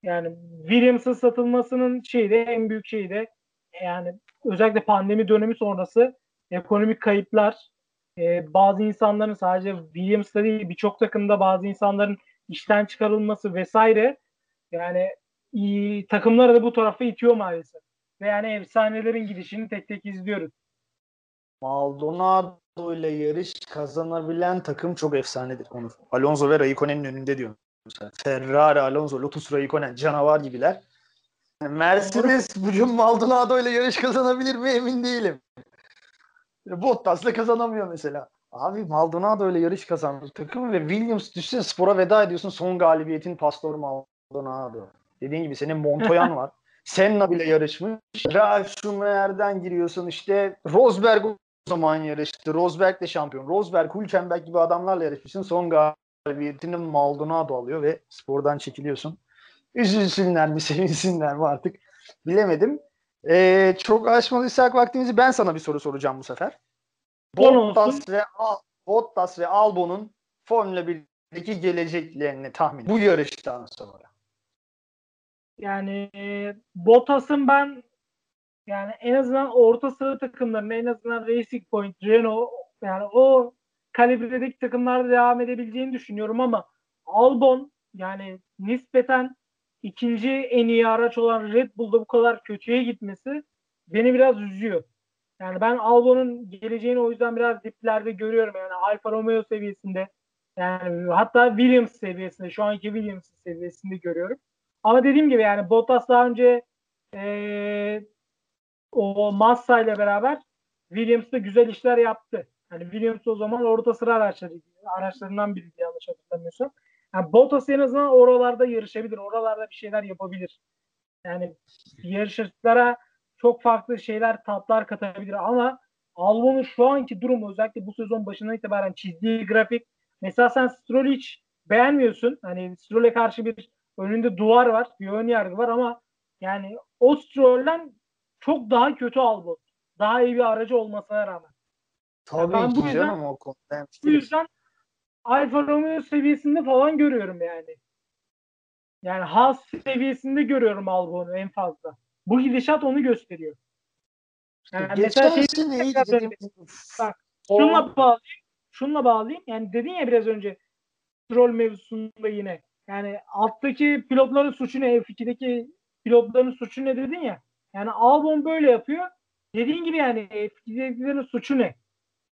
Yani Williams'ın satılmasının şeyi de en büyük şeyi de yani özellikle pandemi dönemi sonrası ekonomik kayıplar e, bazı insanların sadece Williams'ta değil birçok takımda bazı insanların işten çıkarılması vesaire yani iyi, takımları da bu tarafa itiyor maalesef. Ve yani efsanelerin gidişini tek tek izliyoruz. Maldonado ile yarış kazanabilen takım çok efsanedir Onur. Alonso ve Raikkonen'in önünde diyorum. Ferrari, Alonso, Lotus, Raikkonen canavar gibiler. Mercedes bugün Maldonado ile yarış kazanabilir mi emin değilim. Bottas'la kazanamıyor mesela. Abi Maldonado ile yarış kazanmış takım ve Williams düşsene spora veda ediyorsun son galibiyetin Pastor Maldonado. Dediğin gibi senin Montoyan var. [LAUGHS] Senna bile yarışmış. Ralf Schumacher'den giriyorsun işte Rosberg o zaman yarıştı. Rosberg de şampiyon. Rosberg, Hülkenberg gibi adamlarla yarışmışsın. Son galibiyetini Maldonado alıyor ve spordan çekiliyorsun. Üzülsünler mi, sevinsinler mi artık bilemedim. Ee, çok aşmalıysak vaktimizi ben sana bir soru soracağım bu sefer. Bottas ve, Al- Bottas ve Albon'un Formula 1'deki geleceklerini tahmin. Bu yarıştan sonra. Yani e, Bottas'ın ben yani en azından orta sıra takımlarının en azından Racing Point, Renault yani o kalibredeki takımlarda devam edebileceğini düşünüyorum ama Albon yani nispeten ikinci en iyi araç olan Red Bull'da bu kadar kötüye gitmesi beni biraz üzüyor. Yani ben Albon'un geleceğini o yüzden biraz diplerde görüyorum yani Alfa Romeo seviyesinde yani hatta Williams seviyesinde şu anki Williams seviyesinde görüyorum. Ama dediğim gibi yani Bottas daha önce eee, o Massa ile beraber Williams'da güzel işler yaptı. Yani Williams o zaman orta sıra araçları, araçlarından biriydi yanlış hatırlamıyorsam. Yani Bottas en azından oralarda yarışabilir. Oralarda bir şeyler yapabilir. Yani yarışlara çok farklı şeyler, tatlar katabilir ama Albon'un şu anki durumu özellikle bu sezon başından itibaren çizdiği grafik mesela sen Stroll'ü hiç beğenmiyorsun. Hani Stroll'e karşı bir önünde duvar var, bir ön yargı var ama yani o Stroll'den çok daha kötü Albon. Daha iyi bir aracı olmasına rağmen. Tabii ben bu ki yüzden- canım o konuda. Bu yüzden Alfa Romeo seviyesinde falan görüyorum yani. Yani Haas seviyesinde görüyorum Albon'u en fazla. Bu gidişat onu gösteriyor. Yani mesela şey Geçen dediğim söyleyeyim. gibi. Bak, Şunla bağlayayım. Şunla bağlayayım. Yani dedin ya biraz önce Stroll mevzusunda yine. Yani alttaki pilotların suçu ne? F2'deki pilotların suçu ne dedin ya. Yani Albon böyle yapıyor. Dediğin gibi yani F2'dekilerin suçu ne?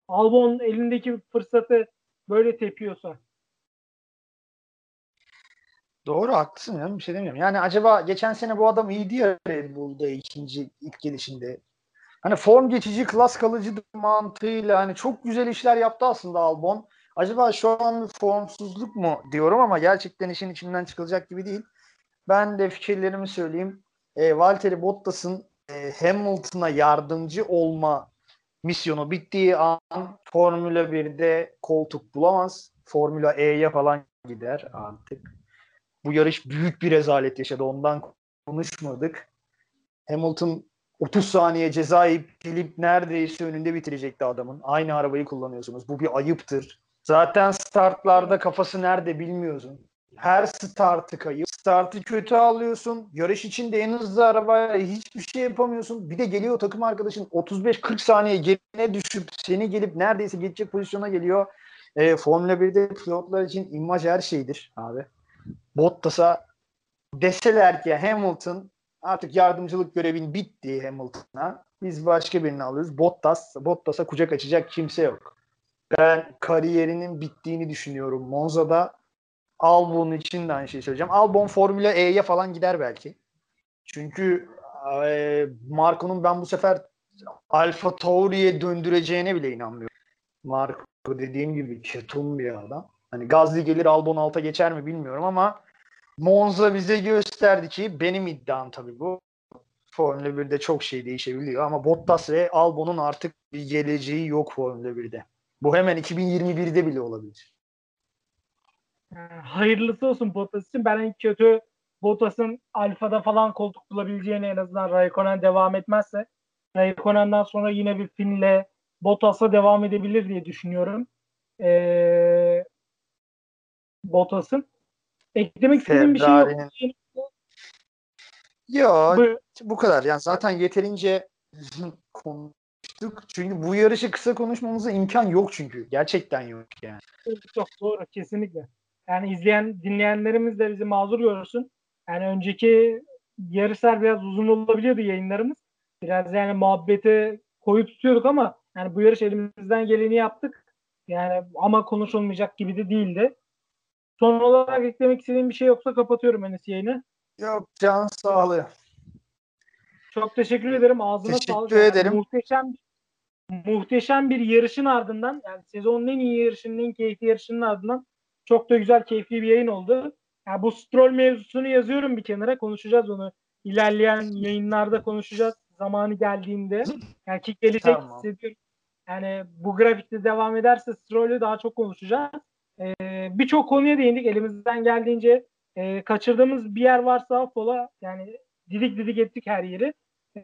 Albon elindeki fırsatı böyle tepiyorsa. Doğru haklısın ya bir şey demiyorum. Yani acaba geçen sene bu adam iyiydi ya Red Bull'da ikinci ilk gelişinde. Hani form geçici, klas kalıcı mantığıyla hani çok güzel işler yaptı aslında Albon. Acaba şu an formsuzluk mu diyorum ama gerçekten işin içinden çıkılacak gibi değil. Ben de fikirlerimi söyleyeyim. E, Valtteri Bottas'ın e, Hamilton'a yardımcı olma misyonu bittiği an Formula 1'de koltuk bulamaz. Formula E'ye falan gider artık. Bu yarış büyük bir rezalet yaşadı. Ondan konuşmadık. Hamilton 30 saniye ceza yiyip neredeyse önünde bitirecekti adamın. Aynı arabayı kullanıyorsunuz. Bu bir ayıptır. Zaten startlarda kafası nerede bilmiyorsun. Her startı kayıp. Startı kötü alıyorsun. Yarış içinde en hızlı arabaya hiçbir şey yapamıyorsun. Bir de geliyor takım arkadaşın 35-40 saniye gerine düşüp seni gelip neredeyse geçecek pozisyona geliyor. E, Formula 1'de pilotlar için imaj her şeydir abi. Bottas'a deseler ki Hamilton artık yardımcılık görevin bitti Hamilton'a. Biz başka birini alıyoruz. Bottas, Bottas'a kucak açacak kimse yok. Ben kariyerinin bittiğini düşünüyorum. Monza'da Albon için de aynı şeyi söyleyeceğim. Albon Formula E'ye falan gider belki. Çünkü e, Marco'nun ben bu sefer Alfa Tauri'ye döndüreceğine bile inanmıyorum. Marco dediğim gibi ketum bir adam. Hani Gazli gelir Albon alta geçer mi bilmiyorum ama Monza bize gösterdi ki benim iddiam tabii bu. Formula 1'de çok şey değişebiliyor ama Bottas ve Albon'un artık bir geleceği yok Formula 1'de. Bu hemen 2021'de bile olabilir. Hayırlısı olsun Bottas için. Ben en kötü Bottas'ın Alfa'da falan koltuk bulabileceğini en azından Raikkonen devam etmezse Raikkonen'den sonra yine bir Fin'le Bottas'a devam edebilir diye düşünüyorum. Ee, Bottas'ın. Eklemek istediğim bir şey yok. Yok bu, bu kadar. Yani zaten yeterince [LAUGHS] konuştuk. Çünkü bu yarışı kısa konuşmamıza imkan yok çünkü. Gerçekten yok yani. Çok doğru kesinlikle. Yani izleyen dinleyenlerimiz de bizi mazur görsün. Yani önceki yarışlar biraz uzun olabiliyordu yayınlarımız. Biraz yani muhabbeti koyu tutuyorduk ama yani bu yarış elimizden geleni yaptık. Yani ama konuşulmayacak gibi de değildi. Son olarak eklemek istediğim bir şey yoksa kapatıyorum Enes yayını. Yok can sağlığı. Çok teşekkür ederim. Ağzına teşekkür sağlık. Teşekkür ederim. muhteşem muhteşem bir yarışın ardından yani sezonun en iyi yarışının en keyifli yarışının ardından çok da güzel keyifli bir yayın oldu. Yani bu Stroll mevzusunu yazıyorum bir kenara konuşacağız onu. İlerleyen yayınlarda konuşacağız zamanı geldiğinde. Yani ki gelecek tamam. hissediyorum. Yani bu grafikte devam ederse Stroll'ü daha çok konuşacağız. Ee, Birçok konuya değindik. Elimizden geldiğince e, kaçırdığımız bir yer varsa affola. Yani didik didik ettik her yeri.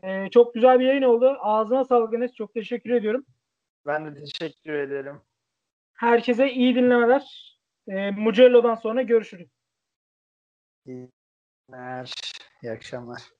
Ee, çok güzel bir yayın oldu. Ağzına sağlık Enes. Çok teşekkür ediyorum. Ben de teşekkür ederim. Herkese iyi dinlemeler. Ee, Mugello'dan sonra görüşürüz. İyi günler. İyi akşamlar.